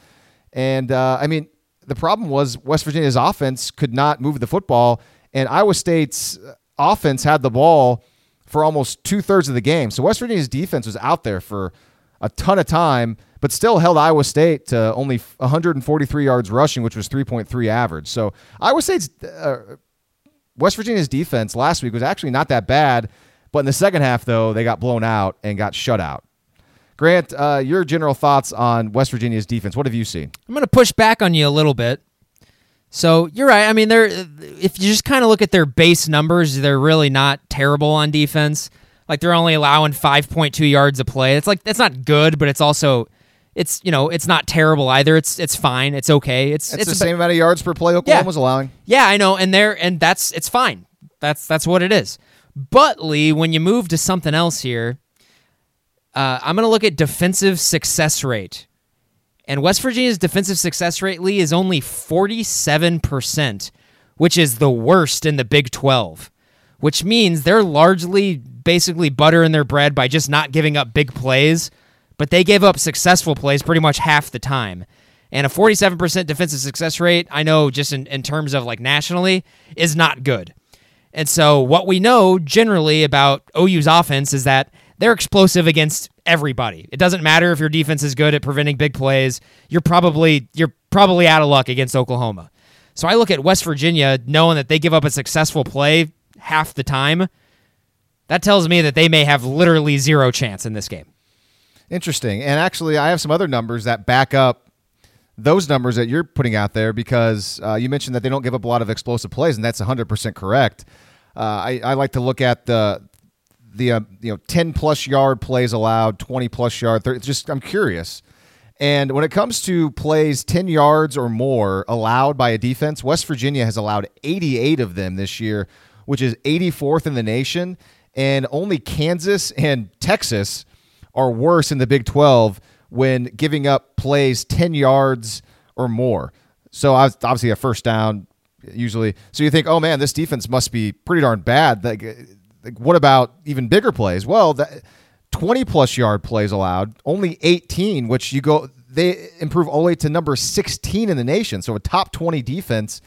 And uh, I mean, the problem was West Virginia's offense could not move the football, and Iowa State's offense had the ball for almost two thirds of the game. So West Virginia's defense was out there for a ton of time but still held Iowa State to only 143 yards rushing, which was 3.3 average. So Iowa State's uh, West Virginia's defense last week was actually not that bad, but in the second half though they got blown out and got shut out. Grant, uh, your general thoughts on West Virginia's defense? What have you seen? I'm going to push back on you a little bit. So you're right. I mean, they're if you just kind of look at their base numbers, they're really not terrible on defense. Like they're only allowing 5.2 yards a play. It's like that's not good, but it's also it's you know it's not terrible either. It's it's fine. It's okay. It's it's, it's the same amount of yards per play Oklahoma yeah. was allowing. Yeah, I know, and there and that's it's fine. That's that's what it is. But Lee, when you move to something else here, uh, I'm going to look at defensive success rate, and West Virginia's defensive success rate, Lee, is only 47 percent, which is the worst in the Big 12. Which means they're largely basically buttering their bread by just not giving up big plays but they gave up successful plays pretty much half the time. And a 47% defensive success rate, I know just in, in terms of like nationally, is not good. And so what we know generally about OU's offense is that they're explosive against everybody. It doesn't matter if your defense is good at preventing big plays. You're probably you're probably out of luck against Oklahoma. So I look at West Virginia knowing that they give up a successful play half the time. That tells me that they may have literally zero chance in this game. Interesting. And actually, I have some other numbers that back up those numbers that you're putting out there because uh, you mentioned that they don't give up a lot of explosive plays, and that's 100% correct. Uh, I, I, like to look at the the uh, you know 10 plus yard plays allowed, 20 plus yard. 30, just I'm curious. And when it comes to plays 10 yards or more allowed by a defense, West Virginia has allowed 88 of them this year, which is 84th in the nation. And only Kansas and Texas are worse in the Big 12 when giving up plays 10 yards or more. So obviously a first down usually. So you think, oh man, this defense must be pretty darn bad. Like, like what about even bigger plays? Well, that 20 plus yard plays allowed, only 18, which you go they improve way to number 16 in the nation. So a top 20 defense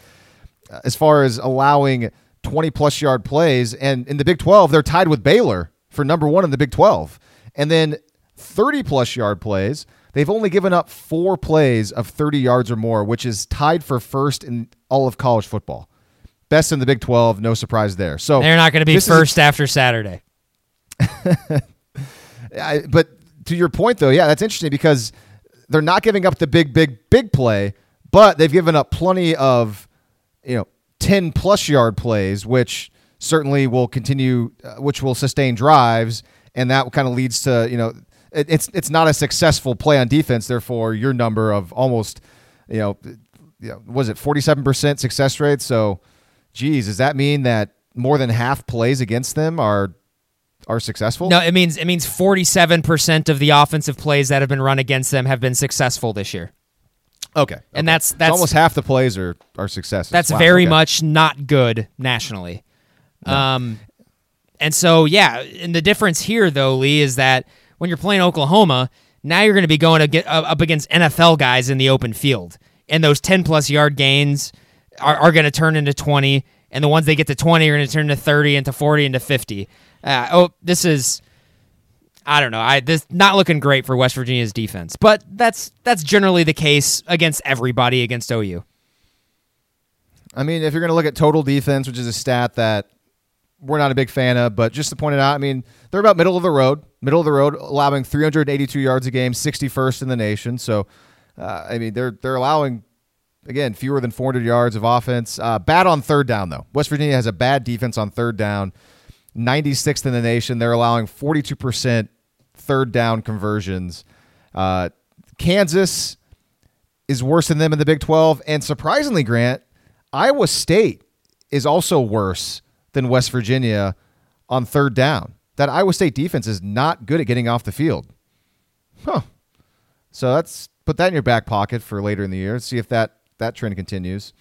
uh, as far as allowing 20 plus yard plays. And in the Big 12, they're tied with Baylor for number one in the Big 12. And then 30 plus yard plays. They've only given up four plays of 30 yards or more, which is tied for first in all of college football. Best in the Big 12, no surprise there. So they're not going to be first a, after Saturday. <laughs> I, but to your point, though, yeah, that's interesting because they're not giving up the big, big, big play, but they've given up plenty of, you know, 10 plus yard plays, which certainly will continue, uh, which will sustain drives. And that kind of leads to, you know, it, it's it's not a successful play on defense. Therefore, your number of almost, you know, you know was it 47% success rate? So, geez, does that mean that more than half plays against them are are successful? No, it means it means 47% of the offensive plays that have been run against them have been successful this year. Okay. okay. And that's that's so almost half the plays are are successes. That's wow, very okay. much not good nationally. No. Um and so yeah, and the difference here though, Lee, is that when you're playing Oklahoma, now you're going to be going to get up against NFL guys in the open field. And those 10 plus yard gains are, are going to turn into 20 and the ones they get to 20 are going to turn to 30 into 40 into 50. Uh, oh, this is I don't know. I this not looking great for West Virginia's defense, but that's that's generally the case against everybody against OU. I mean, if you're going to look at total defense, which is a stat that we're not a big fan of, but just to point it out, I mean, they're about middle of the road, middle of the road, allowing 382 yards a game, 61st in the nation. So, uh, I mean, they're they're allowing again fewer than 400 yards of offense. Uh, bad on third down though. West Virginia has a bad defense on third down. 96th in the nation. They're allowing 42% third down conversions. Uh, Kansas is worse than them in the Big 12. And surprisingly, Grant, Iowa State is also worse than West Virginia on third down. That Iowa State defense is not good at getting off the field. Huh. So that's put that in your back pocket for later in the year. See if that that trend continues.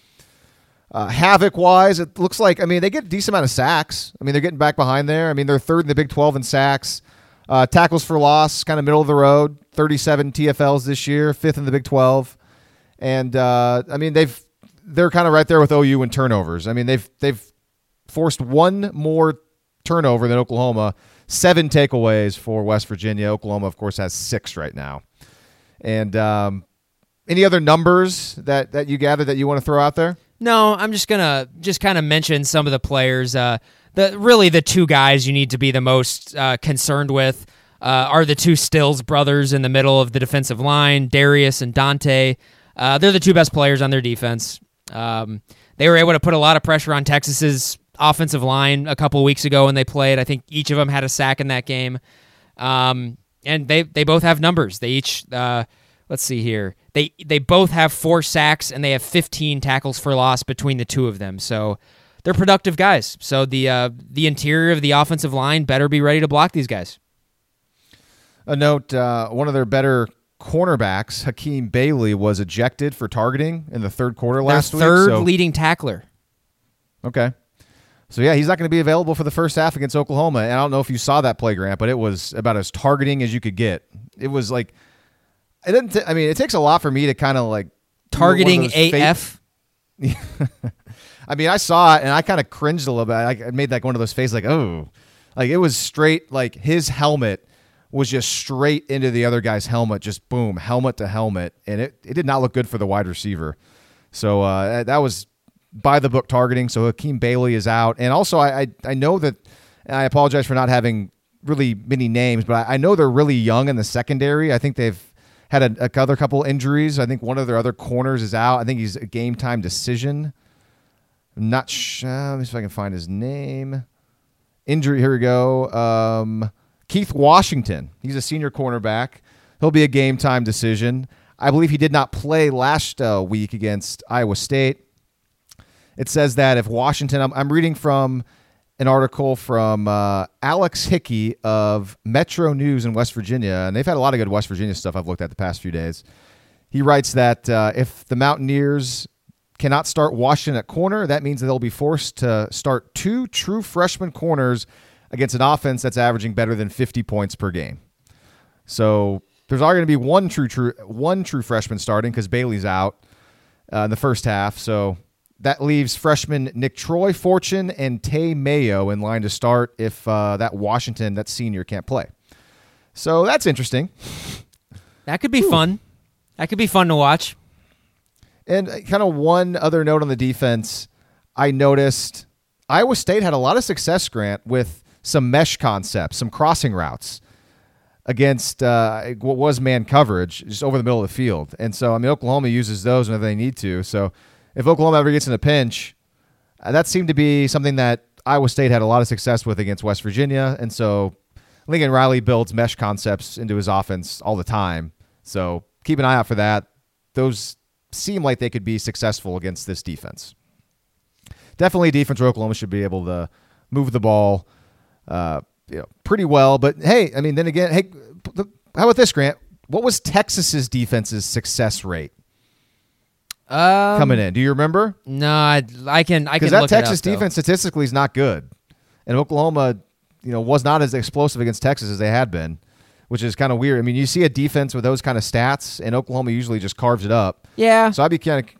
Uh, havoc wise, it looks like I mean they get a decent amount of sacks. I mean they're getting back behind there. I mean they're third in the Big 12 in sacks. Uh, tackles for loss, kind of middle of the road. 37 TFLs this year, fifth in the Big 12, and uh, I mean they've they're kind of right there with OU in turnovers. I mean they've they've forced one more turnover than Oklahoma. Seven takeaways for West Virginia. Oklahoma, of course, has six right now. And um, any other numbers that that you gather that you want to throw out there? No, I'm just gonna just kind of mention some of the players. Uh, the really the two guys you need to be the most uh, concerned with uh, are the two Stills brothers in the middle of the defensive line, Darius and Dante. Uh, they're the two best players on their defense. Um, they were able to put a lot of pressure on Texas's offensive line a couple weeks ago when they played. I think each of them had a sack in that game. Um, and they they both have numbers. They each uh, let's see here. They they both have four sacks and they have 15 tackles for loss between the two of them. So they're productive guys. So the uh, the interior of the offensive line better be ready to block these guys. A note: uh, one of their better cornerbacks, Hakeem Bailey, was ejected for targeting in the third quarter last their week. Third so. leading tackler. Okay. So yeah, he's not going to be available for the first half against Oklahoma. And I don't know if you saw that play, Grant, but it was about as targeting as you could get. It was like it didn't. T- I mean, it takes a lot for me to kind of like targeting AF. <laughs> I mean, I saw it and I kind of cringed a little bit. I made like one of those faces, like oh, like it was straight. Like his helmet was just straight into the other guy's helmet, just boom, helmet to helmet, and it it did not look good for the wide receiver. So uh, that was by the book targeting. So Hakeem Bailey is out, and also I I, I know that. I apologize for not having really many names, but I, I know they're really young in the secondary. I think they've had a, a other couple injuries. I think one of their other corners is out. I think he's a game time decision. I'm not sure. Let me see if I can find his name. Injury. Here we go. Um, Keith Washington. He's a senior cornerback. He'll be a game time decision. I believe he did not play last uh, week against Iowa State. It says that if Washington, I'm, I'm reading from an article from uh, Alex Hickey of Metro News in West Virginia, and they've had a lot of good West Virginia stuff I've looked at the past few days. He writes that uh, if the Mountaineers cannot start Washington at corner. That means that they'll be forced to start two true freshman corners against an offense that's averaging better than 50 points per game. So there's already going to be one true true one true freshman starting because Bailey's out uh, in the first half. So that leaves freshman Nicktroy Fortune and Tae Mayo in line to start if uh, that Washington that senior can't play. So that's interesting. That could be Ooh. fun. That could be fun to watch. And kind of one other note on the defense, I noticed Iowa State had a lot of success, Grant, with some mesh concepts, some crossing routes against uh, what was man coverage just over the middle of the field. And so, I mean, Oklahoma uses those whenever they need to. So if Oklahoma ever gets in a pinch, uh, that seemed to be something that Iowa State had a lot of success with against West Virginia. And so Lincoln Riley builds mesh concepts into his offense all the time. So keep an eye out for that. Those seem like they could be successful against this defense. Definitely, defense where Oklahoma should be able to move the ball uh, you know, pretty well. But hey, I mean, then again, hey, how about this, Grant? What was Texas's defense's success rate um, coming in? Do you remember? No, I, I can. I can. Because that Texas up, defense statistically is not good, and Oklahoma, you know, was not as explosive against Texas as they had been, which is kind of weird. I mean, you see a defense with those kind of stats, and Oklahoma usually just carves it up. Yeah. So I'd be kind of.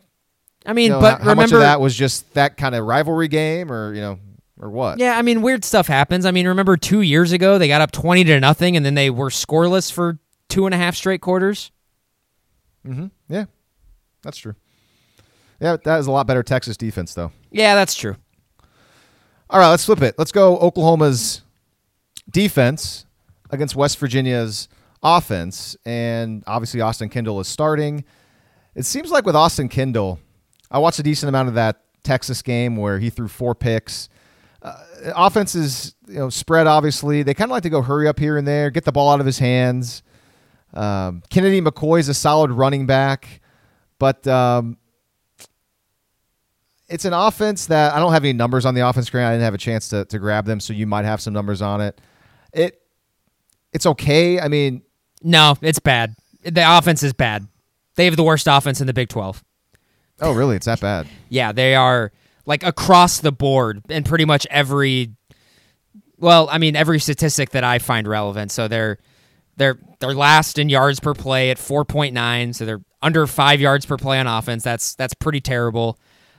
I mean, you know, but how, remember, much of that was just that kind of rivalry game, or you know, or what? Yeah, I mean, weird stuff happens. I mean, remember two years ago they got up twenty to nothing, and then they were scoreless for two and a half straight quarters. Mm-hmm. Yeah, that's true. Yeah, that is a lot better Texas defense, though. Yeah, that's true. All right, let's flip it. Let's go Oklahoma's defense against West Virginia's offense, and obviously Austin Kendall is starting. It seems like with Austin Kendall, I watched a decent amount of that Texas game where he threw four picks uh, offense is you know spread. Obviously, they kind of like to go hurry up here and there, get the ball out of his hands. Um, Kennedy McKoy is a solid running back, but um, it's an offense that I don't have any numbers on the offense screen. I didn't have a chance to, to grab them, so you might have some numbers on it. It it's okay. I mean, no, it's bad. The offense is bad. They have the worst offense in the Big Twelve. Oh, really? It's that bad? <laughs> yeah, they are like across the board in pretty much every well, I mean every statistic that I find relevant. So they're they're they're last in yards per play at 4.9, so they're under 5 yards per play on offense. That's that's pretty terrible.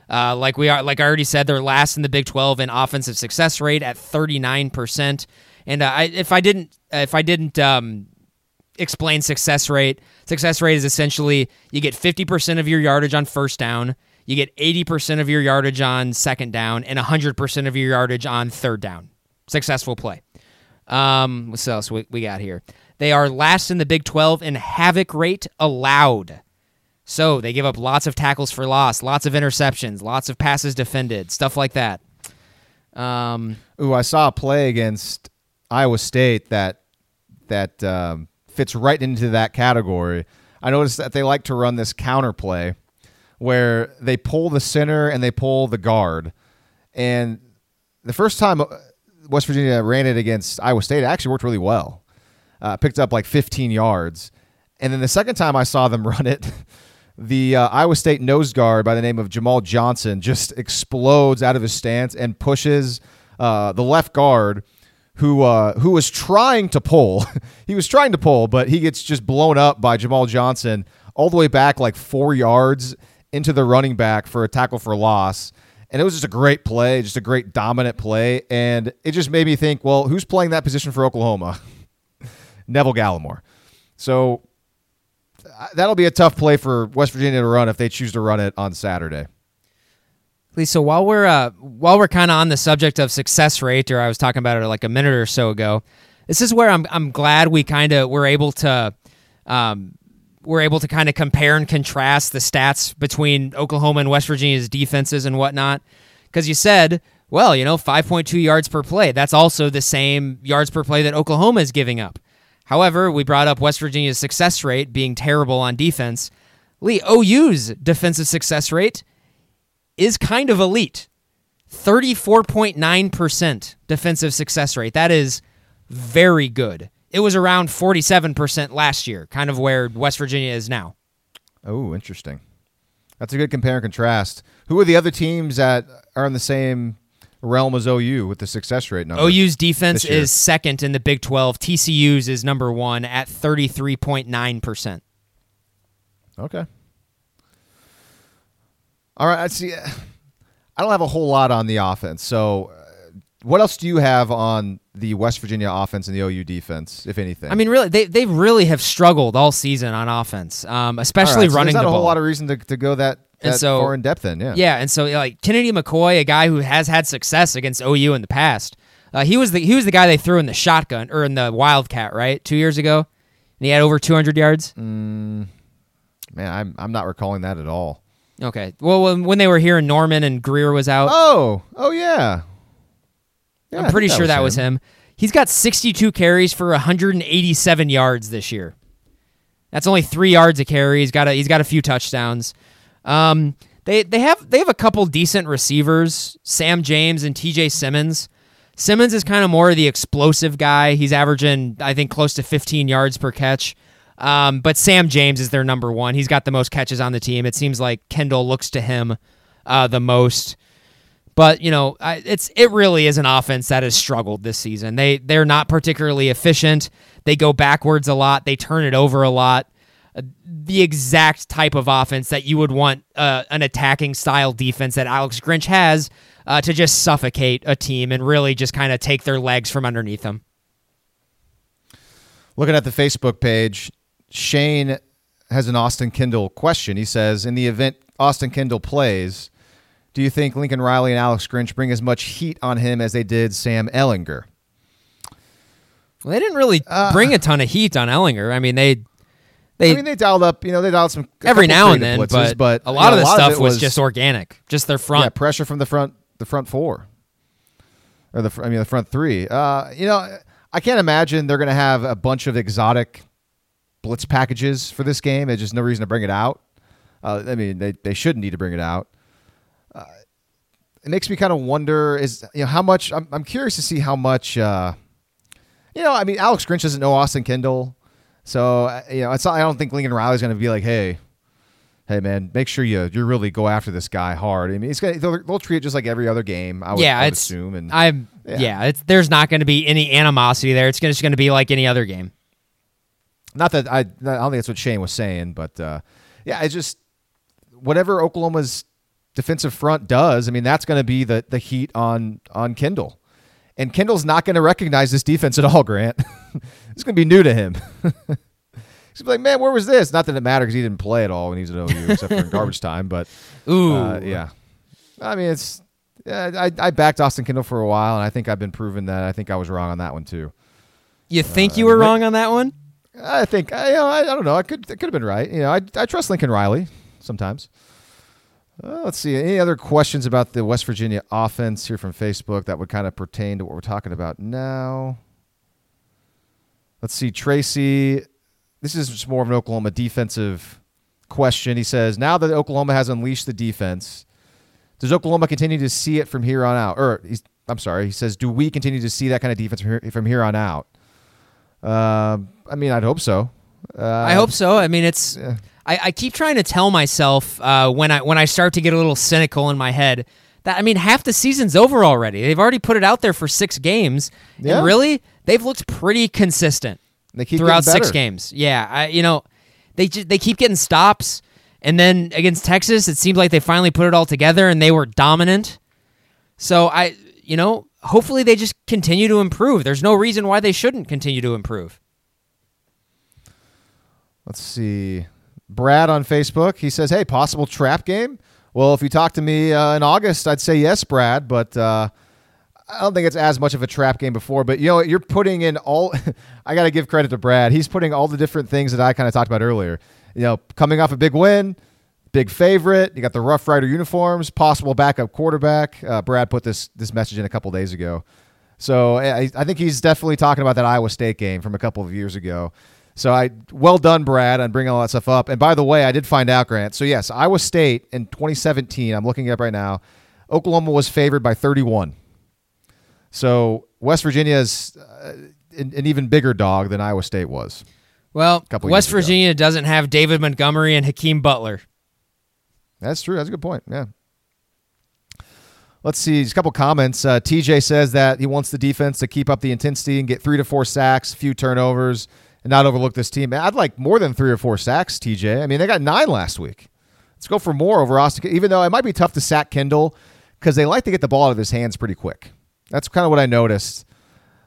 Uh, like we are, like I already said, they're last in the Big 12 in offensive success rate at 39 percent. And uh, I, if I didn't, if I didn't um, explain success rate, success rate is essentially you get 50 percent of your yardage on first down, you get 80% of your yardage on second down and 100% of your yardage on third down. Successful play. Um, what else we, we got here? They are last in the Big 12 in havoc rate allowed. So they give up lots of tackles for loss, lots of interceptions, lots of passes defended, stuff like that. Um, Ooh, I saw a play against Iowa State that that um, fits right into that category. I noticed that they like to run this counter play where they pull the center and they pull the guard. And the first time uh, West Virginia ran it against Iowa State, it actually worked really well. Uh, picked up like 15 yards. And then the second time I saw them <laughs> run it, the uh, Iowa State nose guard by the name of Jamahl Johnson just explodes out of his stance and pushes uh, the left guard who uh, who was trying to pull. <laughs> he was trying to pull, but he gets just blown up by Jamahl Johnson all the way back like four yards into the running back for a tackle for loss. And it was just a great play, just a great dominant play. And it just made me think, well, who's playing that position for Oklahoma? <laughs> Neville Gallimore. So that'll be a tough play for West Virginia to run if they choose to run it on Saturday. Lisa, while we're uh, while we're kind of on the subject of success rate, or I was talking about it like a minute or so ago, this is where I'm I'm glad we kind of were able to um, we're able to kind of compare and contrast the stats between Oklahoma and West Virginia's defenses and whatnot. Because you said, well, you know, 5.2 yards per play. That's also the same yards per play that Oklahoma is giving up. However, we brought up West Virginia's success rate being terrible on defense. Lee, OU's defensive success rate is kind of elite 34.9% defensive success rate. That is very good. It was around 47% last year, kind of where West Virginia is now. Oh, interesting. That's a good compare and contrast. Who are the other teams that are in the same realm as OU with the success rate number? OU's defense is second in the Big 12. TCU's is number one at 33.9%. Okay. All right. I see. I don't have a whole lot on the offense. So, uh, what else do you have on the West Virginia offense and the OU defense, if anything? I mean, really, they, they really have struggled all season on offense, um, especially right, so running There's not the a ball. whole lot of reason to, to go that, And so- far in depth. Then, yeah. Yeah, and so like Kennedy McKoy, a guy who has had success against OU in the past, uh, he was the he was the guy they threw in the shotgun or in the Wildcat, right, two years ago, and he had over 200 yards. Man, I'm I'm not recalling that at all. Okay, well when, they were here in Norman and Grier was out, Oh, oh yeah. Yeah, I'm pretty sure that was him. He's got 62 carries for 187 yards this year. That's only three yards a carry. He's got a he's got a few touchdowns. Um, they they have they have a couple decent receivers, Sam James and T.J. Simmons. Simmons is kind of more of the explosive guy. He's averaging I think close to 15 yards per catch. Um, but Sam James is their number one. He's got the most catches on the team. It seems like Kendall looks to him uh, the most. But you know, I, it's it really is an offense that has struggled this season. They they're not particularly efficient. They go backwards a lot. They turn it over a lot. Uh, the exact type of offense that you would want uh, an attacking style defense that Alex Grinch has uh, to just suffocate a team and really just kind of take their legs from underneath them. Looking at the Facebook page, Shane has an Austin Kendall question. He says, "In the event Austin Kendall plays, do you think Lincoln Riley and Alex Grinch bring as much heat on him as they did Sam Ehlinger?" Well, they didn't really Uh, bring a ton of heat on Ehlinger. I mean, they they I mean, they dialed up. You know, they dialed some every now and then, blitzes, but, but a you lot know, of the stuff it was, just organic, just their front. Yeah, pressure from the front, the front four, or the I mean the front three. Uh, you know, I can't imagine they're going to have a bunch of exotic blitz packages for this game. There's just no reason to bring it out. Uh, I mean, they they shouldn't need to bring it out. Uh, it makes me kind of wonder is you know how much I'm I'm curious to see how much. Uh, you know, I mean, Alex Grinch doesn't know Austin Kendall, so uh, you know, it's not, I don't think Lincoln Riley's going to be like, hey hey man, make sure you you really go after this guy hard. I mean, it's gonna they'll, they'll treat it just like every other game. I would, yeah, I would it's assume. And I'm Yeah. yeah, it's there's not going to be any animosity there. It's just going to be like any other game. not that I I don't think that's what Shane was saying, but uh, yeah, it's just whatever Oklahoma's defensive front does. I mean, that's going to be the the heat on on Kendall. And Kendall's not going to recognize this defense at all, Grant. <laughs> it's going to be new to him. <laughs> He's like, man, where was this? Not that it mattered because he didn't play at all when he was at OU, except for in <laughs> garbage time. But Ooh, Uh, yeah. I mean, it's. Yeah, I, I backed Austin Kendall for a while, and I think I've been proven that I think I was wrong on that one too. you think you were wrong on that one? I think I, you know, I, I don't know. I could it could have been right. You know, I, I trust Lincoln Riley sometimes. Uh, let's see. Any other questions about the West Virginia offense here from Facebook that would kind of pertain to what we're talking about now? Let's see. Tracy, this is just more of an Oklahoma defensive question. He says, "Now that Oklahoma has unleashed the defense, does Oklahoma continue to see it from here on out?" Or he's, I'm sorry, he says, "Do we continue to see that kind of defense from here, from here on out?" Uh, I mean, I'd hope so. Uh, I hope so. I mean, it's. yeah. I, I keep trying to tell myself uh, when I when I start to get a little cynical in my head that I mean half the season's over already. They've already put it out there for six games, Yeah. and really they've looked pretty consistent They keep throughout six games. Yeah, I, you know they ju- they keep getting stops, and then against Texas, it seemed like they finally put it all together and they were dominant. So I, you know, hopefully they just continue to improve. There's no reason why they shouldn't continue to improve. Let's see. Brad on Facebook, he says, "Hey, possible trap game." Well, if you talk to me uh, in August, I'd say yes, Brad, but uh, I don't think it's as much of a trap game before. But you know, you're putting in all. <laughs> I got to give credit to Brad. He's putting all the different things that I kind of talked about earlier. You know, coming off a big win, big favorite. You got the Rough Rider uniforms, possible backup quarterback. Uh, Brad put this this message in a couple days ago. So I, I think he's definitely talking about that Iowa State game from a couple of years ago. So I well done, Brad, on bringing all that stuff up. And by the way, I did find out, Grant. So yes, Iowa State in 2017. I'm looking it up right now. Oklahoma was favored by 31. So West Virginia is uh, an, an even bigger dog than Iowa State was. Well, West years ago. Virginia doesn't have David Montgomery and Hakeem Butler. That's true. That's a good point. Yeah. Let's see. Just a couple comments. Uh, TJ says that he wants the defense to keep up the intensity and get three to four sacks, few turnovers, and not overlook this team. I'd like more than three or four sacks, TJ. I mean, they got nine last week. Let's go for more over Austin. Even though it might be tough to sack Kendall because they like to get the ball out of his hands pretty quick. That's kind of what I noticed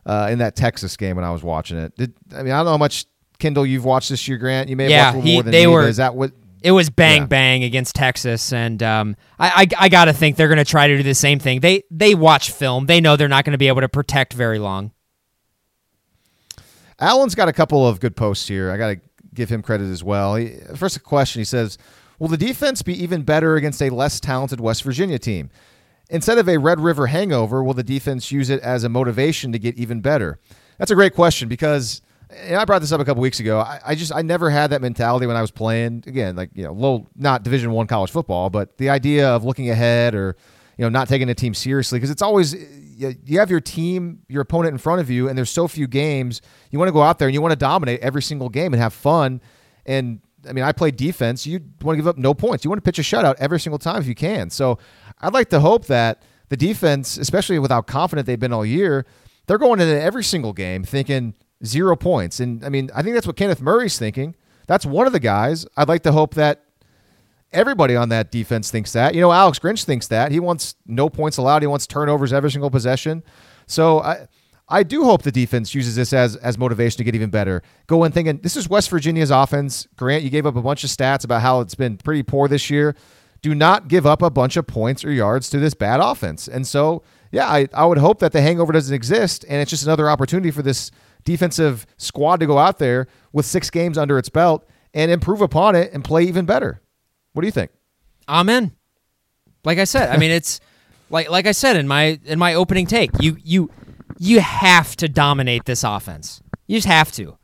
uh, in that Texas game when I was watching it. Did I mean I don't know how much Kendall you've watched this year, Grant? You may have Yeah, watched a little more than they me, were- Is that what? It was bang Yeah. bang against Texas, and um, I, I I gotta think they're gonna try to do the same thing. They they watch film. They know they're not gonna be able to protect very long. Allen's got a couple of good posts here. I got to give him credit as well. He, first, a question. He says, "Will the defense be even better against a less talented West Virginia team? Instead of a Red River hangover, will the defense use it as a motivation to get even better?" That's a great question because and I brought this up a couple weeks ago. I, I just I never had that mentality when I was playing. Again, like you know, low not Division One college football, but the idea of looking ahead or you know not taking a team seriously because it's always you you have your team, your opponent in front of you, and there's so few games. You want to go out there and you want to dominate every single game and have fun. And I mean, I play defense. You want to give up no points. You want to pitch a shutout every single time if you can. So I'd like to hope that the defense, especially with how confident they've been all year, they're going into every single game thinking zero points. And I mean, I think that's what Kenneth Murray's thinking. That's one of the guys. I'd like to hope that everybody on that defense thinks that. You know, Alex Grinch thinks that. He wants no points allowed. He wants turnovers every single possession. So I I do hope the defense uses this as as motivation to get even better. Go in thinking this is West Virginia's offense. Grant, you gave up a bunch of stats about how it's been pretty poor this year. Do not give up a bunch of points or yards to this bad offense. And so, yeah, I, I would hope that the hangover doesn't exist and it's just another opportunity for this defensive squad to go out there with six games under its belt and improve upon it and play even better. What do you think? Amen. Like I said, I mean it's <laughs> like like I said in my in my opening take, you you you have to dominate this offense. You just have to.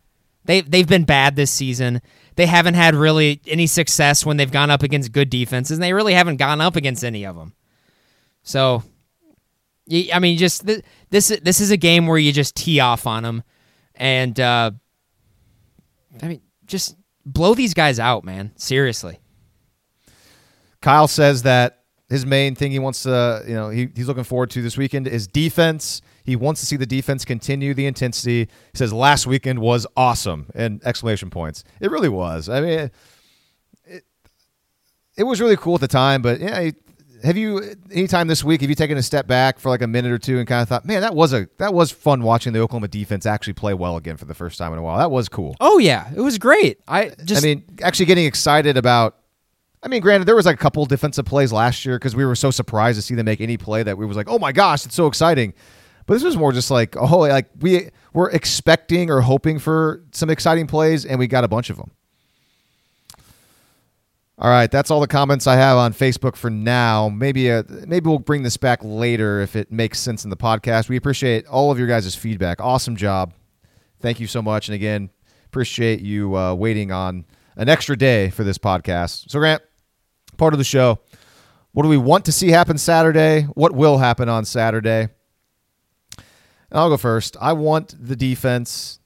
They they've been bad this season. They haven't had really any success when they've gone up against good defenses, and they really haven't gone up against any of them. So, I mean, just th- this this is a game where you just tee off on them, and uh, I mean, just blow these guys out, man. Seriously. Kyle says that his main thing he wants to, you know, he, he's looking forward to this weekend is defense. He wants to see the defense continue the intensity. He says last weekend was awesome and exclamation points. It really was. I mean, it, it was really cool at the time, but yeah, have you anytime this week have you taken a step back for like a minute or two and kind of thought, man, that was a that was fun watching the Oklahoma defense actually play well again for the first time in a while. That was cool. Oh yeah, it was great. I just I mean, actually getting excited about. I mean, granted, there was like a couple defensive plays last year because we were so surprised to see them make any play that we was like, oh my gosh, it's so exciting. But this was more just like, oh, like we were expecting or hoping for some exciting plays, and we got a bunch of them. All right, that's all the comments I have on Facebook for now. Maybe uh, maybe we'll bring this back later if it makes sense in the podcast. We appreciate all of your guys' feedback. Awesome job. Thank you so much. And again, appreciate you uh, waiting on an extra day for this podcast. So, Grant, part of the show. What do we want to see happen Saturday? What will happen on Saturday? And I'll go first. I want the defense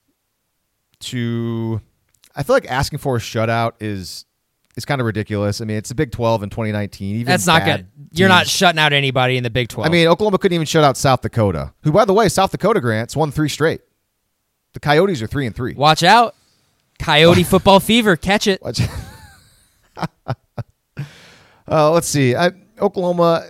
to. I feel like asking for a shutout is is kind of ridiculous. I mean, it's the Big Twelve in 2019. Even that's not good. You're not shutting out anybody in the Big Twelve. I mean, Oklahoma couldn't even shut out South Dakota, who, by the way, South Dakota Grants won three straight. The Coyotes are three and three. watch out, Coyote <laughs> football fever. Catch it. <laughs> Uh, let's see. I, Oklahoma.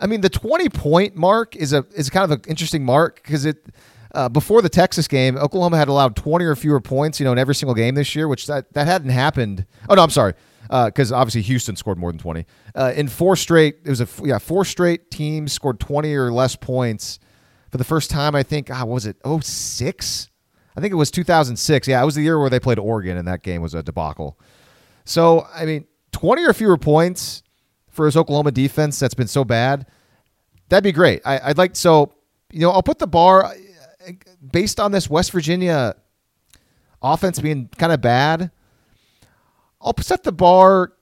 I mean, the twenty point mark is a is kind of an interesting mark because it uh, before the Texas game, Oklahoma had allowed twenty or fewer points, you know, in every single game this year, which that that hadn't happened. Oh no, I'm sorry, because obviously Houston scored more than twenty uh, in four straight. It was a yeah four straight teams scored twenty or less points for the first time. I think ah, was it? Oh six. I think it was 2006. Yeah, it was the year where they played Oregon, and that game was a debacle. So, I mean, 20 or fewer points for his Oklahoma defense that's been so bad, that'd be great. I, I'd like, so, you know, I'll put the bar based on this West Virginia offense being kind of bad. I'll set the bar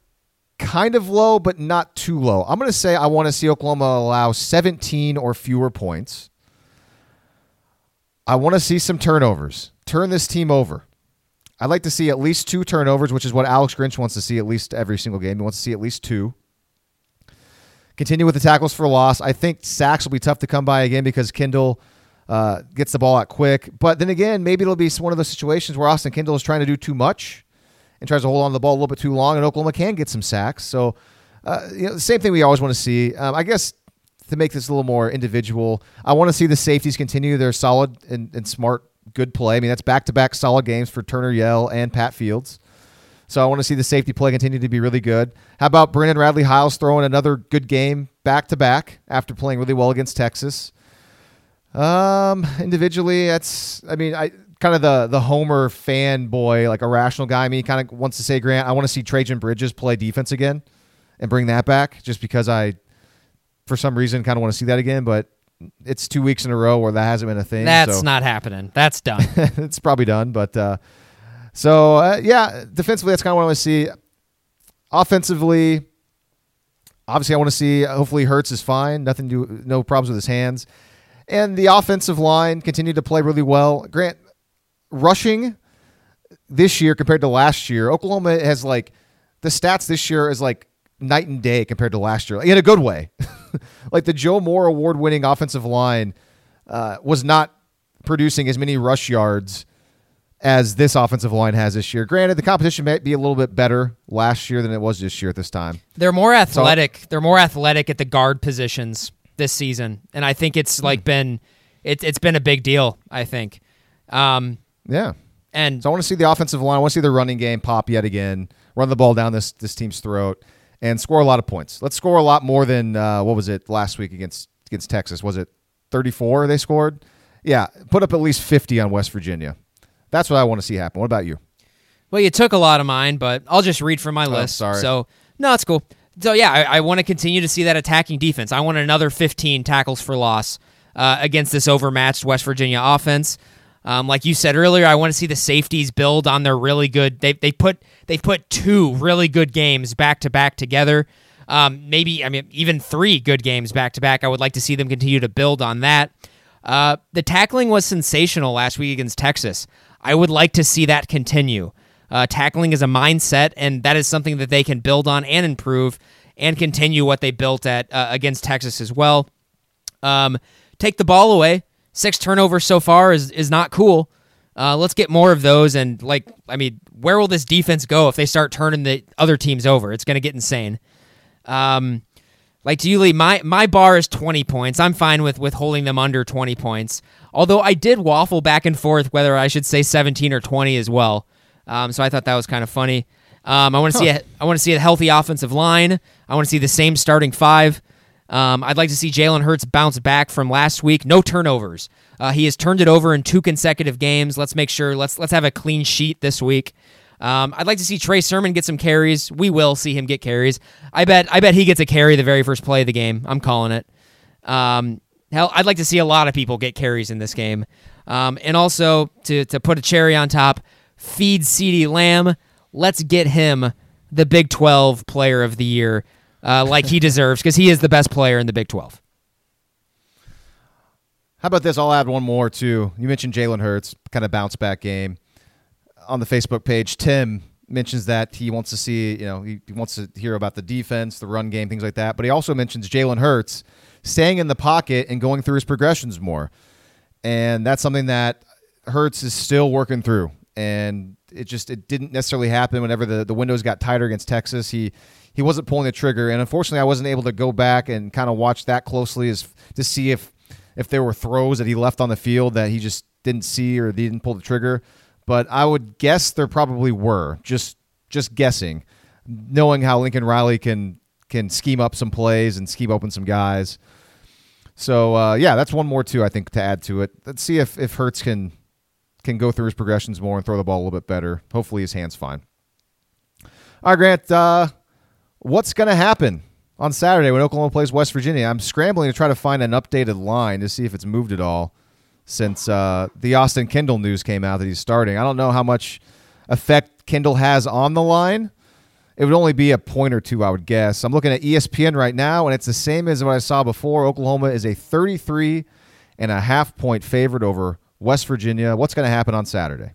kind of low, but not too low. I'm going to say I want to see Oklahoma allow 17 or fewer points. I want to see some turnovers. Turn this team over. I'd like to see at least two turnovers, which is what Alex Grinch wants to see at least every single game. He wants to see at least two. Continue with the tackles for loss. I think sacks will be tough to come by again because Kendall uh, gets the ball out quick. But then again, maybe it'll be one of those situations where Austin Kendall is trying to do too much and tries to hold on to the ball a little bit too long, and Oklahoma can get some sacks. So, uh, you know, the same thing we always want to see. Um, I guess to make this a little more individual, I want to see the safeties continue their solid and, and smart, good play. I mean, that's back to back solid games for Turner Yell and Pat Fields. So I want to see the safety play continue to be really good. How about Brendan Radley-Hiles throwing another good game back to back after playing really well against Texas? Um, individually, that's I mean, I kind of the the Homer fanboy, like a rational guy. Me kind of wants to say, Grant, I want to see Trejan Bridges play defense again and bring that back, just because I, for some reason, kind of want to see that again. But it's two weeks in a row where that hasn't been a thing. That's so. not happening. That's done. <laughs> it's probably done, but uh, so uh, yeah, defensively, that's kind of what I want to see. Offensively, obviously, I want to see. Hopefully, Hurts is fine. Nothing to no problems with his hands, and the offensive line continued to play really well. Grant rushing this year compared to last year, Oklahoma has like the stats this year is like night and day compared to last year, in a good way. <laughs> like the Joe Moore award winning offensive line uh, was not producing as many rush yards as this offensive line has this year. Granted, the competition might be a little bit better last year than it was this year at this time. They're more athletic. So, They're more athletic at the guard positions this season, and I think it's like been it, has been a big deal. I think. Um, yeah. And so I want to see the offensive line. I want to see the running game pop yet again. Run the ball down this this team's throat and score a lot of points. Let's score a lot more than uh, what was it last week against against Texas? Was it 34 they scored? Yeah, put up at least 50 on West Virginia. That's what I want to see happen. What about you? Well, you took a lot of mine, but I'll just read from my oh, list. Sorry. So, no, it's cool. So, yeah, I, I want to continue to see that attacking defense. I want another 15 tackles for loss uh, against this overmatched West Virginia offense. Um, like you said earlier, I want to see the safeties build on their really good. They they put they put two really good games back to back together. Um, maybe I mean even three good games back to back. I would like to see them continue to build on that. Uh, the tackling was sensational last week against Texas. I would like to see that continue. Uh, tackling is a mindset, and that is something that they can build on and improve and continue what they built at uh, against Texas as well. Um, take the ball away. Six turnovers so far is is not cool. Uh, let's get more of those. And like, I mean, where will this defense go if they start turning the other teams over? It's going to get insane. Um, like to you, Lee, my my bar is 20 points. I'm fine with with holding them under 20 points. Although I did waffle back and forth whether I should say 17 or 20 as well. Um, so I thought that was kind of funny. Um, I want to huh. see a, I want to see a healthy offensive line. I want to see the same starting five. Um, I'd like to see Jalen Hurts bounce back from last week. No turnovers. Uh, he has turned it over in two consecutive games. Let's make sure. Let's let's have a clean sheet this week. Um, I'd like to see Trey Sermon get some carries. We will see him get carries. I bet. I bet he gets a carry the very first play of the game. I'm calling it. Um, hell, I'd like to see a lot of people get carries in this game. Um, and also to to put a cherry on top, feed CeeDee Lamb. Let's get him the Big 12 Player of the Year, uh, like he deserves, because he is the best player in the Big 12. How about this? I'll add one more too. You mentioned Jalen Hurts, kind of bounce back game on the Facebook page, Tim mentions that he wants to see, you know, he, he wants to hear about the defense, the run game, things like that. But he also mentions Jalen Hurts staying in the pocket and going through his progressions more. And that's something that Hurts is still working through. And it just it didn't necessarily happen whenever the, the windows got tighter against Texas. He he wasn't pulling the trigger. And unfortunately I wasn't able to go back and kind of watch that closely as to see if if there were throws that he left on the field that he just didn't see or he didn't pull the trigger but I would guess there probably were. Just just guessing, knowing how Lincoln Riley can can scheme up some plays and scheme open some guys. So uh, yeah, that's one more too. I think to add to it. Let's see if if Hurts can can go through his progressions more and throw the ball a little bit better. Hopefully his hands fine. All right, Grant. Uh, what's going to happen on Saturday when Oklahoma plays West Virginia? I'm scrambling to try to find an updated line to see if it's moved at all since uh, the Austin Kendall news came out that he's starting. I don't know how much effect Kendall has on the line. It would only be a point or two, I would guess. I'm looking at ESPN right now, and it's the same as what I saw before. Oklahoma is a 33 and a half point favorite over West Virginia. What's going to happen on Saturday?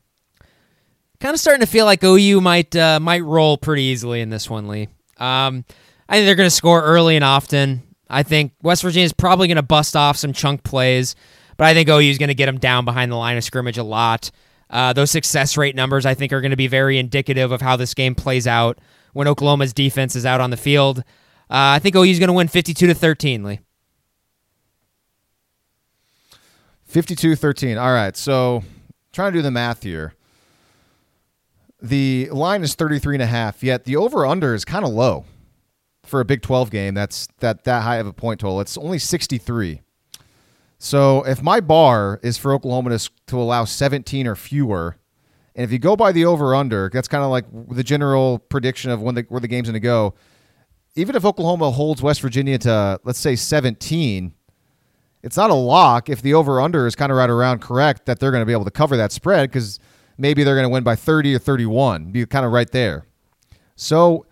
Kind of starting to feel like OU might uh, might roll pretty easily in this one, Lee. Um, I think they're going to score early and often. I think West Virginia is probably going to bust off some chunk plays, but I think OU is going to get them down behind the line of scrimmage a lot. Uh, those success rate numbers, I think, are going to be very indicative of how this game plays out when Oklahoma's defense is out on the field. Uh, I think OU is going to win 52 to 13, Lee. 52 13. All right. So trying to do the math here. The line is 33 and a half, yet the over under is kind of low for a Big 12 game. That's that that high of a point total. It's only 63. So if my bar is for Oklahoma to, to allow 17 or fewer, and if you go by the over under, that's kind of like the general prediction of when the where the game's going to go. Even if Oklahoma holds West Virginia to let's say 17, it's not a lock if the over under is kind of right around correct that they're going to be able to cover that spread because maybe they're going to win by 30 or 31, be kind of right there. So,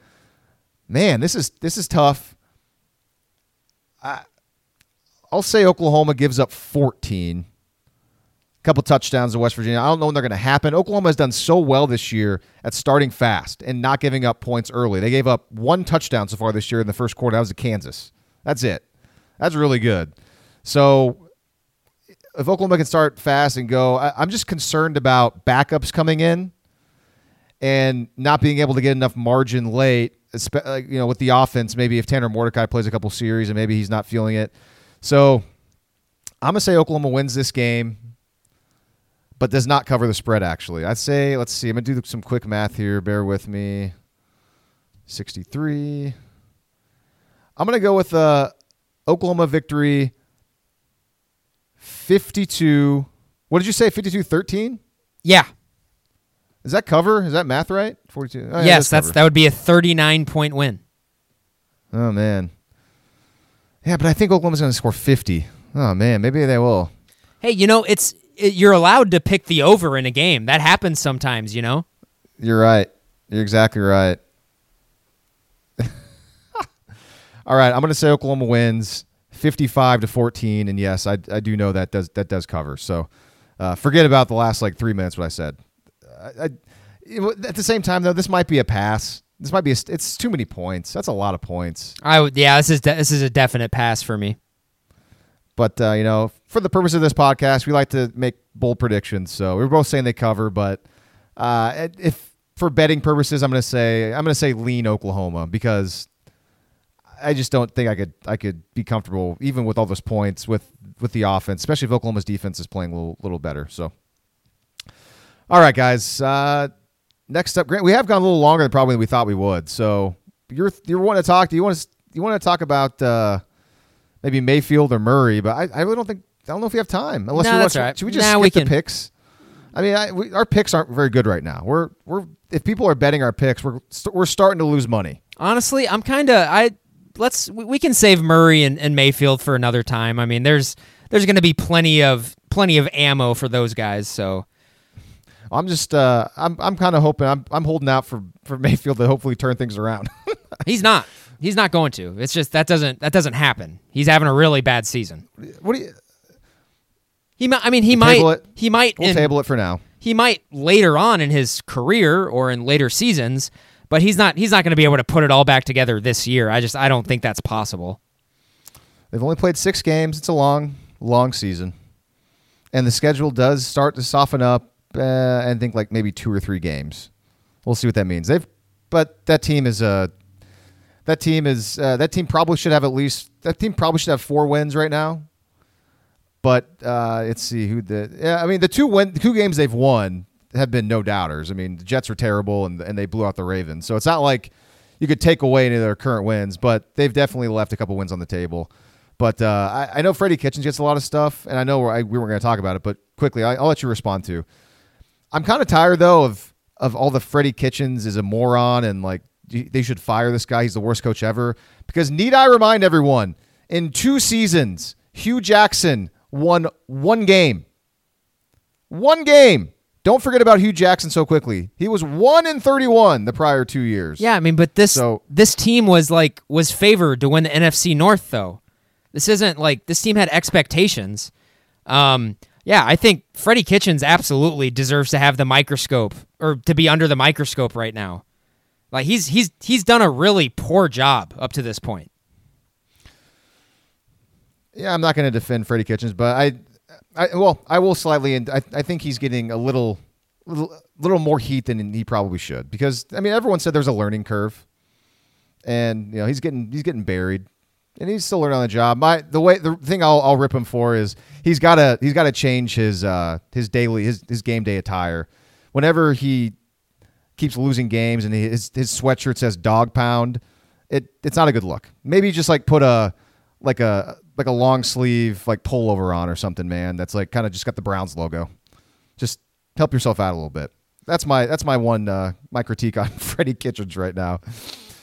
man, this is this is tough. I, I'll say Oklahoma gives up 14. A couple touchdowns to West Virginia. I don't know when they're going to happen. Oklahoma has done so well this year at starting fast and not giving up points early. They gave up one touchdown so far this year in the first quarter. That was to Kansas. That's it. That's really good. So if Oklahoma can start fast and go, I, am just concerned about backups coming in and not being able to get enough margin late. You know, with the offense, maybe if Tanner Mordecai plays a couple series and maybe he's not feeling it. So I'm gonna say Oklahoma wins this game, but does not cover the spread. Actually, I'd say let's see. I'm gonna do some quick math here. Bear with me. 63. I'm gonna go with a Oklahoma victory 52. What did you say? 52 13? Yeah. Is that cover? Is that math right? 42. Oh, yeah, yes, that's that would be a 39 point win. Oh man. Yeah, but I think Oklahoma's going to score 50. Oh man, maybe they will. Hey, you know, it's it, you're allowed to pick the over in a game. That happens sometimes, you know? You're right. You're exactly right. <laughs> All right, I'm going to say Oklahoma wins 55 to 14 and yes I, I do know that does that does cover. So uh, forget about the last like three minutes what i said. I, I, at the same time though this might be a pass. This might be a, it's too many points. That's a lot of points. I would yeah this is de- this is a definite pass for me. But uh, you know for the purpose of this podcast we like to make bold predictions. So we are both saying they cover but uh, if for betting purposes i'm going to say i'm going to say lean oklahoma because I just don't think I could I could be comfortable even with all those points with with the offense, especially if Oklahoma's defense is playing a little little better. So, all right, guys. Uh, next up, Grant, we have gone a little longer than probably we thought we would. So you're you want to talk? Do you want to you want to talk about uh, maybe Mayfield or Murray? But I, I really don't think I don't know if we have time. Unless no, we want, right. should we just nah, skip we the picks? I mean, I, we, our picks aren't very good right now. We're we're if people are betting our picks, we're we're starting to lose money. Honestly, I'm kind of I let's we can save Murray and, and Mayfield for another time. I mean, there's there's going to be plenty of plenty of ammo for those guys. So I'm just uh, I'm I'm kind of hoping I'm I'm holding out for for Mayfield to hopefully turn things around. <laughs> He's not. He's not going to. It's just that doesn't that doesn't happen. He's having a really bad season. What do you? He might. I mean, he might. He might. We'll in, table it for now. He might later on in his career or in later seasons but he's not he's not going to be able to put it all back together this year. I just I don't think that's possible. They've only played 6 games. It's a long long season. And the schedule does start to soften up uh, and think like maybe 2 or 3 games. We'll see what that means. They've but that team is a uh, that team is uh, that team probably should have at least that team probably should have 4 wins right now. But uh, let's see who the yeah, I mean the two win the two games they've won have been no doubters. I mean, the Jets are terrible and and they blew out the Ravens. So it's not like you could take away any of their current wins, but they've definitely left a couple wins on the table. But uh, I, I, know Freddie Kitchens gets a lot of stuff, and I know I, we weren't going to talk about it, but quickly, I, will let you respond to. I'm kind of tired though of of all the Freddie Kitchens is a moron and like they should fire this guy. He's the worst coach ever. Because need I remind everyone, in two seasons, Hue Jackson won one game. One game. Don't forget about Hue Jackson so quickly. He was one in thirty-one the prior two years. Yeah, I mean, but this so, this team was like was favored to win the NFC North, though. This isn't like this team had expectations. Um, yeah, I think Freddie Kitchens absolutely deserves to have the microscope or to be under the microscope right now. Like he's he's he's done a really poor job up to this point. Yeah, I'm not going to defend Freddie Kitchens, but I, I well, I will slightly, I, I think he's getting a little, little, little more heat than he probably should because I mean everyone said there's a learning curve, and you know he's getting he's getting buried, and he's still learning on the job. My the way the thing I'll, I'll rip him for is he's got to he's got to change his uh his daily his his game day attire. Whenever he keeps losing games and his his sweatshirt says dog pound, it it's not a good look. Maybe just like put a like a like a long sleeve like pullover on or something, man. That's like kind of just got the Browns logo. Just help yourself out a little bit. That's my that's my one uh, my critique on <laughs> Freddie Kitchens right now.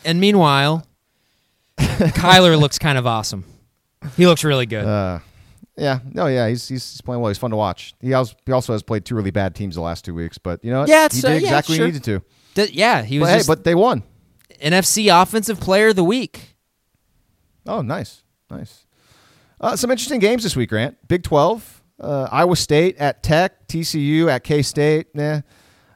And meanwhile, <laughs> Kyler looks kind of awesome. He looks really good. Uh, yeah, no, yeah, he's, he's playing well. He's fun to watch. He also, he also has played two really bad teams the last two weeks, but you know what? Yeah, he did uh, yeah, exactly sure. he needed to. D- yeah, he was But, hey, but they won. NFC Offensive Player of the Week. Oh, nice, nice. Uh, some interesting games this week, Grant. Big Twelve, uh, Iowa State at Tech, TCU at K State. Nah, I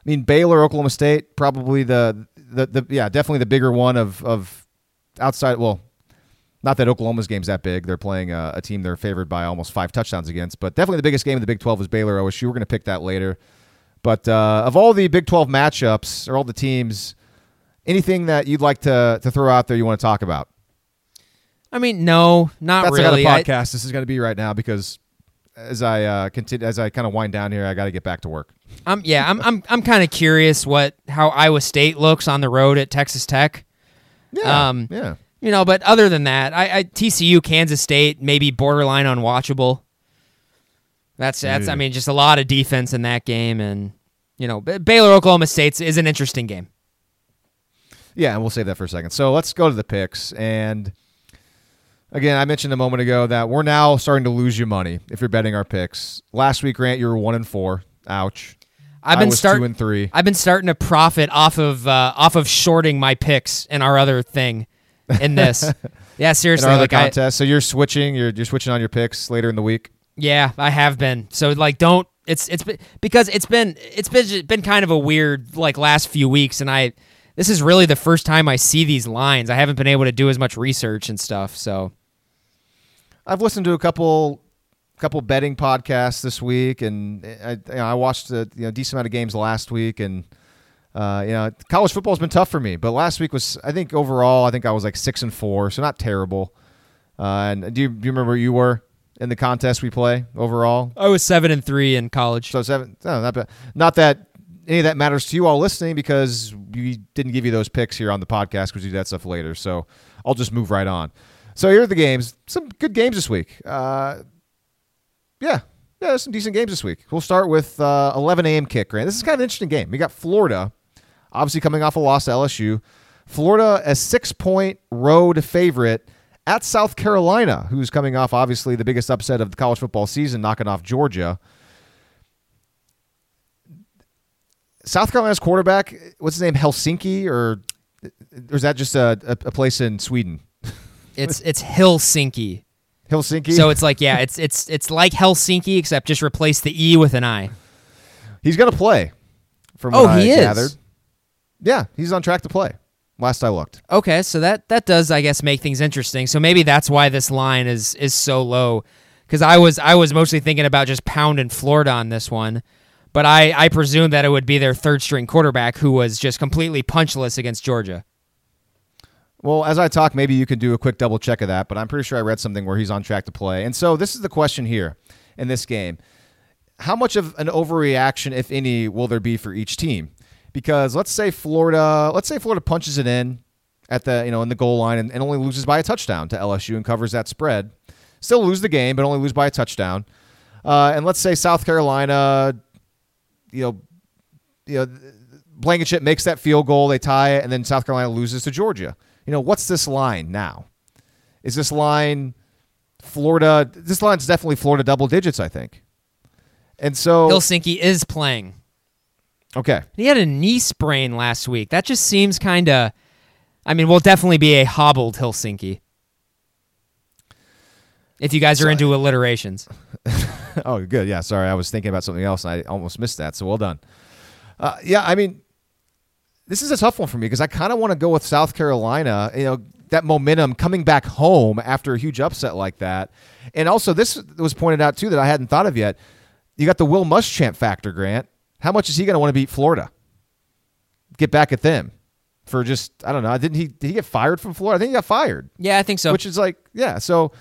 mean Baylor, Oklahoma State, probably the, the the yeah, definitely the bigger one of of outside. Well, not that Oklahoma's game's that big. They're playing a, a team they're favored by almost five touchdowns against, but definitely the biggest game of the Big Twelve is Baylor OSU. We're going to pick that later. But uh, of all the Big Twelve matchups or all the teams, anything that you'd like to to throw out there you want to talk about? I mean, no, not That's really. the kind I- of podcast this is going to be right now because as I uh, continue, as I kind of wind down here, I got to get back to work. I'm yeah, I'm I'm I'm kind of curious what how Iowa State looks on the road at Texas Tech. Yeah, Um, yeah. You know, but other than that, I, I TCU, Kansas State, maybe borderline unwatchable. That's that's I mean just a lot of defense in that game, and you know Baylor Oklahoma State is an interesting game. Yeah, and we'll save that for a second. So let's go to the picks. And again, I mentioned a moment ago that we're now starting to lose you money if you're betting our picks. Last week, Grant, you were one and four. Ouch. I've been was start- two and three. I've been starting to profit off of uh, off of shorting my picks and our other thing in this. <laughs> yeah, In seriously, our other like I, contest. So you're switching. You're you're switching on your picks later in the week. Yeah, I have been. So like don't it's it's been because it's been it's been been kind of a weird like last few weeks and I this is really the first time I see these lines. I haven't been able to do as much research and stuff. So I've listened to a couple couple betting podcasts this week, and I you know, I watched a you know, decent amount of games last week, and uh, you know college football's been tough for me. But last week was I think overall I think I was like six and four, so not terrible. Uh, and do you, do you remember where you were in the contest we play overall? I was 7 and 3 in college. So seven. No, not bad. Not that any of that matters to you all listening because we didn't give you those picks here on the podcast because we do that stuff later. So I'll just move right on. So here are the games. Some good games this week. Uh, yeah, yeah, there's some decent games this week. We'll start with uh, 11 a.m. kick. Grant. This is kind of an interesting game. We got Florida, obviously coming off a loss to LSU. Florida a six-point road favorite at South Carolina, who's coming off obviously the biggest upset of the college football season, knocking off Georgia. South Carolina's quarterback, what's his name, Helsinki, or, or is that just a, a place in Sweden? It's it's Hilinski. Hilinski. So it's like yeah, it's it's it's like Helsinki except just replace the e with an i. he's to play. From Oh, what he I is? gathered. Yeah, he's on track to play. Last I looked. Okay, so that that does I guess make things interesting. So maybe that's why this line is is so low cuz I was I was mostly thinking about just pounding Florida on this one. But I I presume that it would be their third string quarterback who was just completely punchless against Georgia. Well, as I talk, maybe you can do a quick double check of that, but I'm pretty sure I read something where he's on track to play. And so this is the question here in this game. How much of an overreaction, if any, will there be for each team? Because let's say Florida, let's say Florida punches it in at the, you know, in the goal line and, and only loses by a touchdown to LSU and covers that spread. Still lose the game, but only lose by a touchdown. Uh, and let's say South Carolina, you know, you know, Blankenship makes that field goal, they tie it, and then South Carolina loses to Georgia. You know, what's this line now? Is this line Florida? This line's definitely Florida double digits, I think. And so, Hilinski is playing. okay, He had a knee sprain last week. That just seems kind of I mean, we'll definitely be a hobbled Hilinski. If you guys are into alliterations. <laughs> oh, good. Yeah, sorry, I was thinking about something else and I almost missed that. So well done. Uh, yeah, I mean, this is a tough one for me because I kind of want to go with South Carolina. You know, that momentum coming back home after a huge upset like that. And also, this was pointed out too that I hadn't thought of yet. You got the Will Muschamp factor, Grant. How much is he going to want to beat Florida? Get back at them for just I don't know. Didn't he? Did he get fired from Florida? I think he got fired. Yeah, I think so. Which is like yeah. So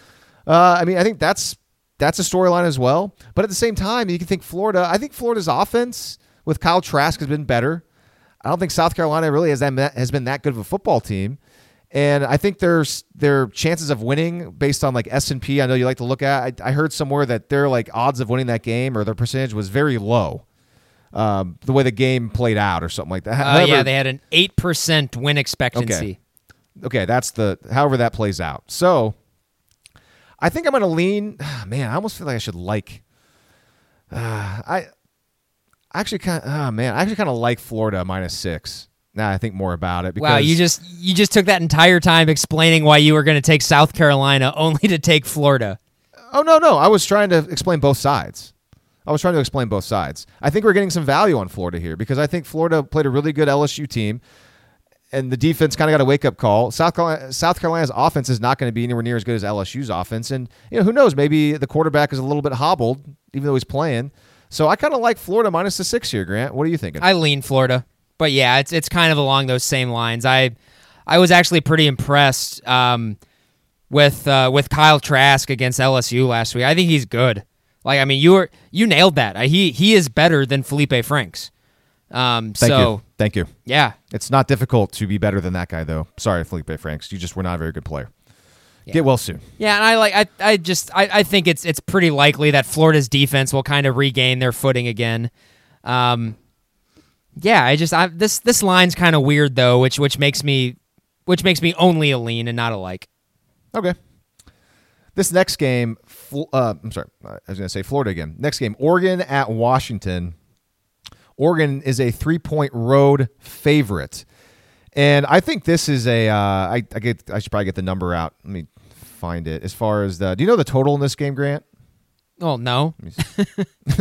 uh, I mean, I think that's that's a storyline as well. But at the same time, you can think Florida. I think Florida's offense with Kyle Trask has been better. I don't think South Carolina really has that has been that good of a football team. And I think there's their chances of winning based on like S and P. I know you like to look at. I, I, heard somewhere that their like odds of winning that game or their percentage was very low. Um, the way the game played out or something like that. Uh, yeah, they had an eight percent win expectancy. Okay. okay, that's the however that plays out. So I think I'm going to lean. <sighs> Man, I almost feel like I should like. Uh, <sighs> I actually kind of. Oh man, I actually kind of like Florida minus six. Now I think more about it. Because wow, you just you just took that entire time explaining why you were going to take South Carolina <laughs> only to take Florida. Oh no, no, I was trying to explain both sides. I was trying to explain both sides. I think we're getting some value on Florida here because I think Florida played a really good LSU team and the defense kind of got a wake up call. South Carolina, South Carolina's offense is not going to be anywhere near as good as LSU's offense, and you know who knows? Maybe the quarterback is a little bit hobbled, even though he's playing. So I kind of like Florida minus the six here. Grant, what are you thinking? I lean Florida, but yeah, it's it's kind of along those same lines. I I was actually pretty impressed um, with uh, with Kyle Trask against LSU last week. I think he's good. Like I mean, you were you nailed that. He he is better than Felipe Franks. Um, Thank so you. Thank you. Yeah, it's not difficult to be better than that guy, though. Sorry, Felipe Franks, you just were not a very good player. Yeah. Get well soon. Yeah, and I like I I just I, I think it's it's pretty likely that Florida's defense will kind of regain their footing again. Um, yeah, I just I this this line's kind of weird though, which which makes me which makes me only a lean and not a like. Okay. This next game, uh, I'm sorry, I was going to say Florida again. Next game, Oregon at Washington. Oregon is a three point road favorite. And I think this is a. Uh, I, I get. I should probably get the number out. Let me find it. As far as the, do you know the total in this game, Grant? Oh no. <laughs>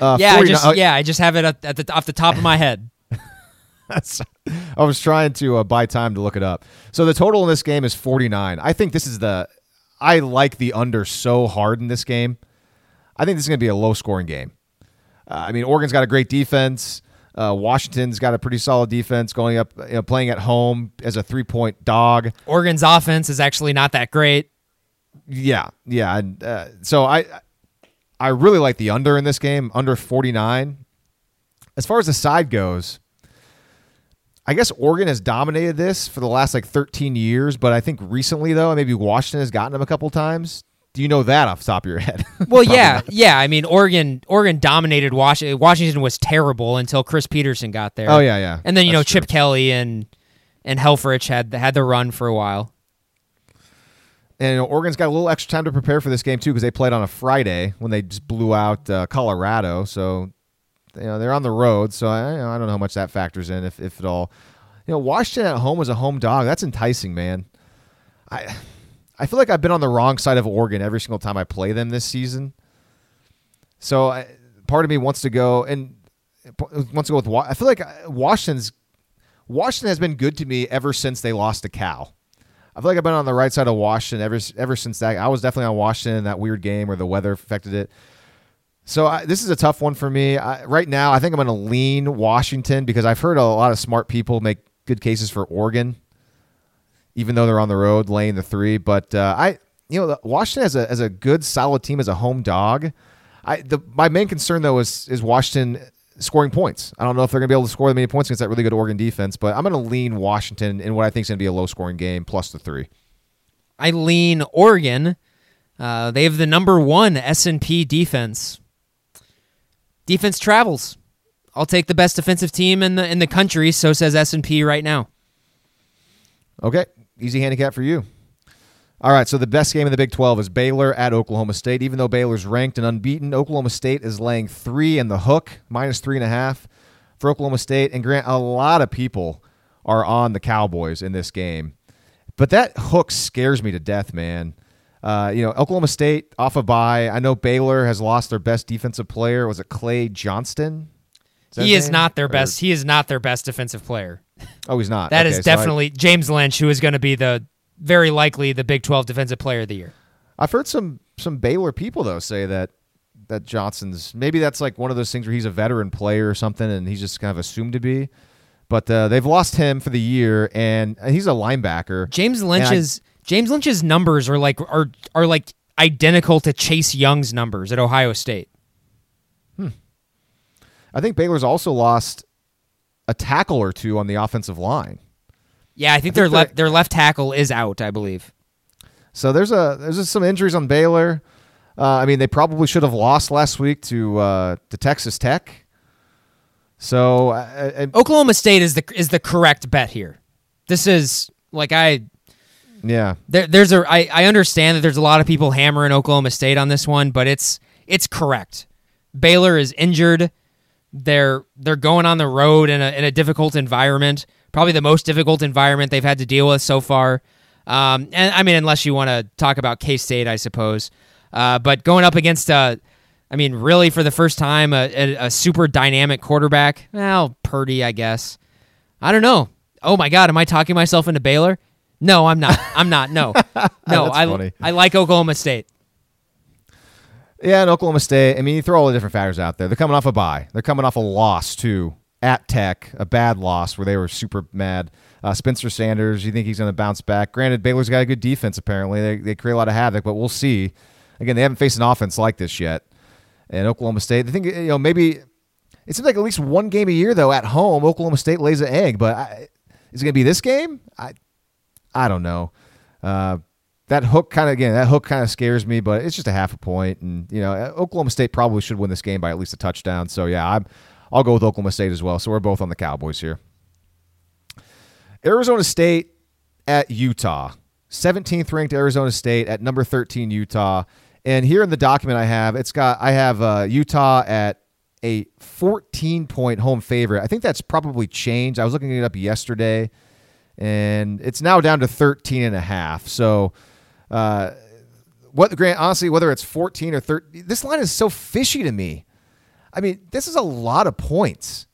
uh, yeah, I just, uh, yeah, I just have it at, at the off the top of my head. <laughs> I was trying to uh, buy time to look it up. So the total in this game is 49. I think this is the. I like the under so hard in this game. I think this is going to be a low scoring game. Uh, I mean, Oregon's got a great defense. Uh, Washington's got a pretty solid defense going up, you know, playing at home as a three point dog. Oregon's offense is actually not that great. Yeah, yeah. And, uh, so I, I really like the under in this game, under 49. As far as the side goes, I guess Oregon has dominated this for the last like 13 years, but I think recently though, maybe Washington has gotten them a couple times. Do you know that off the top of your head? <laughs> well, yeah, not. yeah. I mean, Oregon, Oregon dominated Washington. Washington was terrible until Chris Petersen got there. Oh yeah, yeah. And then you That's know true. Chip Kelly and and Helfrich had had the run for a while. And you know, Oregon's got a little extra time to prepare for this game too because they played on a Friday when they just blew out uh, Colorado. So you know they're on the road. So I, you know, I don't know how much that factors in, if if at all. You know, Washington at home as a home dog. That's enticing, man. I I feel like I've been on the wrong side of Oregon every single time I play them this season. So I, part of me wants to go and wants to go with. I feel like uh, Washington's Washington has been good to me ever since they lost to Cal. I feel like I've been on the right side of Washington ever ever since that. I was definitely on Washington in that weird game where the weather affected it. So I, this is a tough one for me. I, right now, I think I'm going to lean Washington because I've heard a lot of smart people make good cases for Oregon even though they're on the road laying the three. But uh, I, you know, Washington as a as a good solid team as a home dog. I the my main concern though is is Washington scoring points. I don't know if they're going to be able to score that many points against that really good Oregon defense, but I'm going to lean Washington in what I think is going to be a low scoring game plus the three. I lean Oregon. Uh, they have the number one S and P defense. Defense travels. I'll take the best defensive team in the in the country. So says S and P right now. Okay, easy handicap for you. All right, so the best game in the Big 12 is Baylor at Oklahoma State. Even though Baylor's ranked and unbeaten, Oklahoma State is laying three in the hook, minus three and a half for Oklahoma State. And Grant, a lot of people are on the Cowboys in this game. But that hook scares me to death, man. Uh, you know, Oklahoma State off a bye. I know Baylor has lost their best defensive player. Was it Clay Johnston? Is he is name? not their or? best. He is not their best defensive player. <laughs> Oh, he's not. That okay, is definitely I, James Lynch, who is going to be the very likely the Big 12 Defensive Player of the Year. I've heard some some Baylor people though say that that Johnson's maybe that's like one of those things where he's a veteran player or something, and he's just kind of assumed to be. But uh, they've lost him for the year, and he's a linebacker. James Lynch's I, James Lynch's numbers are like are are like identical to Chase Young's numbers at Ohio State. Hmm. I think Baylor's also lost a tackle or two on the offensive line. Yeah, I think, I think their left their left tackle is out. I believe. So there's a there's just some injuries on Baylor. Uh, I mean, they probably should have lost last week to uh, to Texas Tech. So uh, Oklahoma State is the is the correct bet here. This is like I. Yeah. There, there's a I, I understand that there's a lot of people hammering Oklahoma State on this one, but it's it's correct. Baylor is injured. They're they're going on the road in a in a difficult environment, probably the most difficult environment they've had to deal with so far. Um, and I mean, unless you want to talk about K State, I suppose. Uh, but going up against, uh, I mean, really for the first time, a, a, a, super dynamic quarterback. Well, Purdy, I guess. I don't know. Oh my God, am I talking myself into Baylor? No, I'm not. I'm not. No, <laughs> no. I funny. I like Oklahoma State. Yeah, and Oklahoma State. I mean, you throw all the different factors out there. They're coming off a bye. They're coming off a loss too at Tech, a bad loss where they were super mad. Uh, Spencer Sanders, you think he's going to bounce back? Granted, Baylor's got a good defense. Apparently, they they create a lot of havoc, but we'll see. Again, they haven't faced an offense like this yet. And Oklahoma State, I think you know maybe it seems like at least one game a year though at home Oklahoma State lays an egg. But I, is it going to be this game? I I don't know. Uh, that hook kind of again that hook kind of scares me, but it's just a half a point, and you know Oklahoma State probably should win this game by at least a touchdown. So yeah, I'm I'll go with Oklahoma State as well. So we're both on the Cowboys here. Arizona State at Utah. 17th ranked Arizona State at number 13 Utah. And here in the document I have, it's got I have uh, Utah at a 14 point home favorite. I think that's probably changed. I was looking it up yesterday, and it's now down to 13 and a half. So, uh, what Grant honestly, whether it's 14 or 13, this line is so fishy to me. I mean, this is a lot of points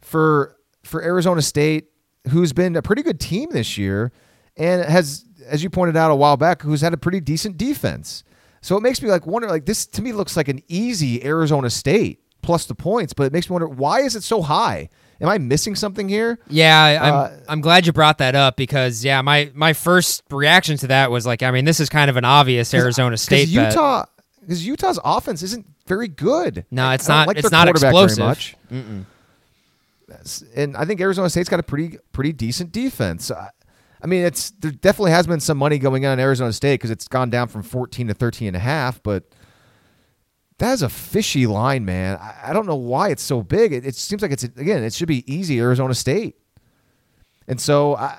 for for Arizona State, who's been a pretty good team this year, and has, as you pointed out a while back, who's had a pretty decent defense. So it makes me like wonder like this to me looks like an easy Arizona State plus the points, but it makes me wonder why is it so high? Am I missing something here? Yeah, I'm uh, I'm glad you brought that up because yeah, my my first reaction to that was like, I mean, this is kind of an obvious Arizona State Utah because Utah's offense isn't very good. No, it's not. Like it's not explosive. much. Mm-mm. And I think Arizona State's got a pretty pretty decent defense. I mean, it's there definitely has been some money going on in Arizona State because it's gone down from 14 to 13 and a half, but that is a fishy line, man. I, I don't know why it's so big. It, it, seems like it's again, it should be easy Arizona State, and so I,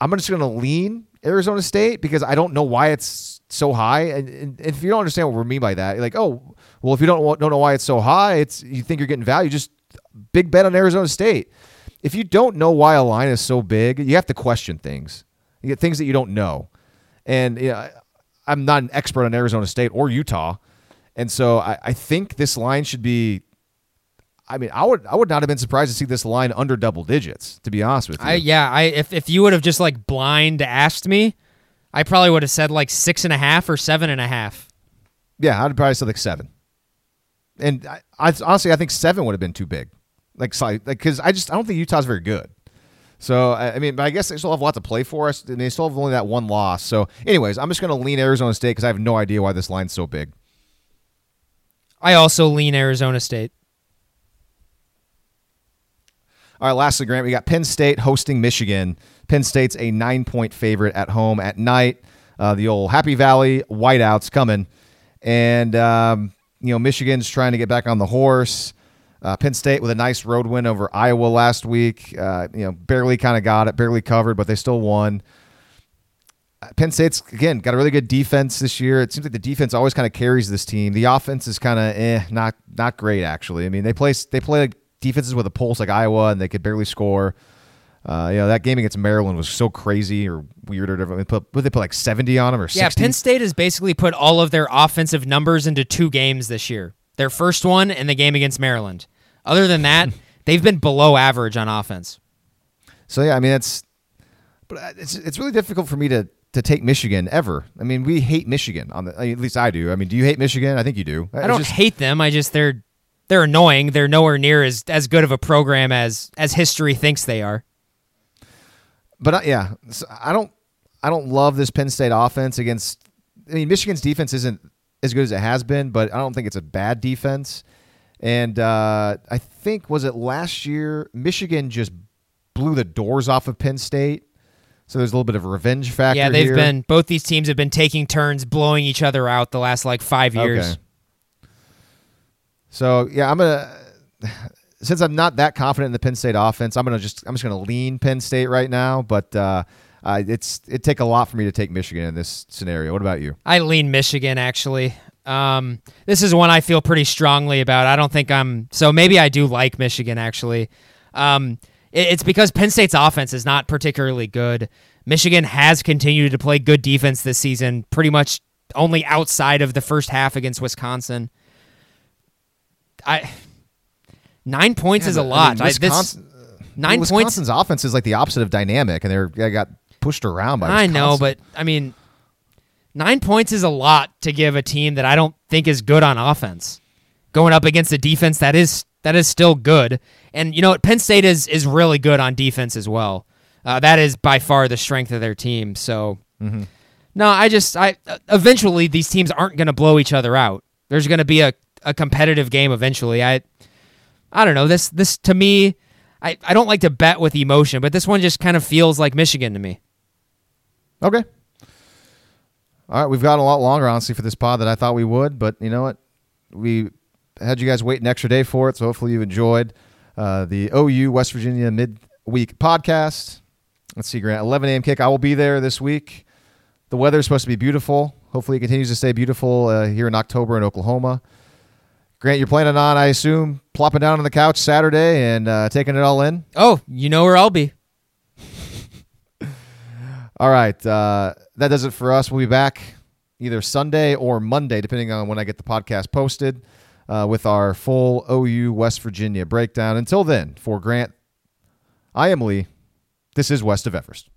I'm just going to lean Arizona State because I don't know why it's so high. And, and, if you don't understand what we mean by that, you're like, oh, well, if you don't don't know why it's so high, it's you think you're getting value. Just big bet on Arizona State if you don't know why a line is so big, you have to question things. You get things that you don't know. And you know, I'm not an expert on Arizona State or Utah. And so I, I think this line should be I mean, I would I would not have been surprised to see this line under double digits, to be honest with you. I, yeah, I if, if you would have just like blind asked me, I probably would have said like six and a half or seven and a half. Yeah, I'd probably said like seven. And I, I honestly I think seven would have been too big like like because I just I don't think Utah's very good. So I mean, but I guess they still have a lot to play for us, and they still have only that one loss. So, anyways, I'm just going to lean Arizona State because I have no idea why this line's so big. I also lean Arizona State. All right, lastly, Grant, we got Penn State hosting Michigan. Penn State's a nine point favorite at home at night. Uh, the old Happy Valley whiteouts coming. And, um, you know, Michigan's trying to get back on the horse. Uh, Penn State with a nice road win over Iowa last week. Uh, you know, barely kind of got it, barely covered, but they still won. Uh, Penn State's again got a really good defense this year. It seems like the defense always kind of carries this team. The offense is kind of eh, not not great actually. I mean, they play they play like defenses with a pulse like Iowa, and they could barely score. Uh, you know that game against Maryland was so crazy or weird or different. They put, they put like seventy on them or 60? yeah. Penn State has basically put all of their offensive numbers into two games this year. Their first one and the game against Maryland. Other than that, <laughs> they've been below average on offense. So yeah, I mean it's But uh, it's it's really difficult for me to to take Michigan ever. I mean, we hate Michigan on the at least I do. I mean, do you hate Michigan? I think you do. I don't just, hate them. I just they're they're annoying. They're nowhere near as as good of a program as as history thinks they are. But uh, yeah, so I don't I don't love this Penn State offense against. I mean, Michigan's defense isn't as good as it has been, but I don't think it's a bad defense. And uh, I think was it last year Michigan just blew the doors off of Penn State. So there's a little bit of a revenge factor. Yeah, they've here. been both these teams have been taking turns blowing each other out the last like five years. Okay. So yeah, I'm gonna <sighs> since I'm not that confident in the Penn State offense, I'm gonna just I'm just gonna lean Penn State right now. But uh, uh, it's it take a lot for me to take Michigan in this scenario. What about you? I lean Michigan actually. Um, this is one I feel pretty strongly about. I don't think I'm so maybe I do like Michigan actually. Um, it's because Penn State's offense is not particularly good. Michigan has continued to play good defense this season, pretty much only outside of the first half against Wisconsin. I nine points yeah, is a lot. I mean, Wisconsin, I, this, nine Wisconsin's points. offense is like the opposite of dynamic, and they're they got pushed around by. I know, but I mean, nine points is a lot to give a team that I don't think is good on offense, going up against a defense that is that is still good. And you know what, Penn State is is really good on defense as well. Uh, that is by far the strength of their team. So, mm-hmm. no, I just I eventually these teams aren't going to blow each other out. There's going to be a, a competitive game eventually. I I don't know this this to me. I, I don't like to bet with emotion, but this one just kind of feels like Michigan to me. Okay. All right, we've got a lot longer, honestly, for this pod than I thought we would, but you know what? We had you guys wait an extra day for it, so hopefully you enjoyed uh, the OU West Virginia midweek podcast. Let's see, Grant, 11 a.m. kick. I will be there this week. The weather is supposed to be beautiful. Hopefully, it continues to stay beautiful uh, here in October in Oklahoma. Grant, you're planning on, I assume, plopping down on the couch Saturday and uh, taking it all in? Oh, you know where I'll be. <laughs> All right. Uh, that does it for us. We'll be back either Sunday or Monday, depending on when I get the podcast posted, uh, with our full OU West Virginia breakdown. Until then, for Grant, I am Lee. This is West of Everest.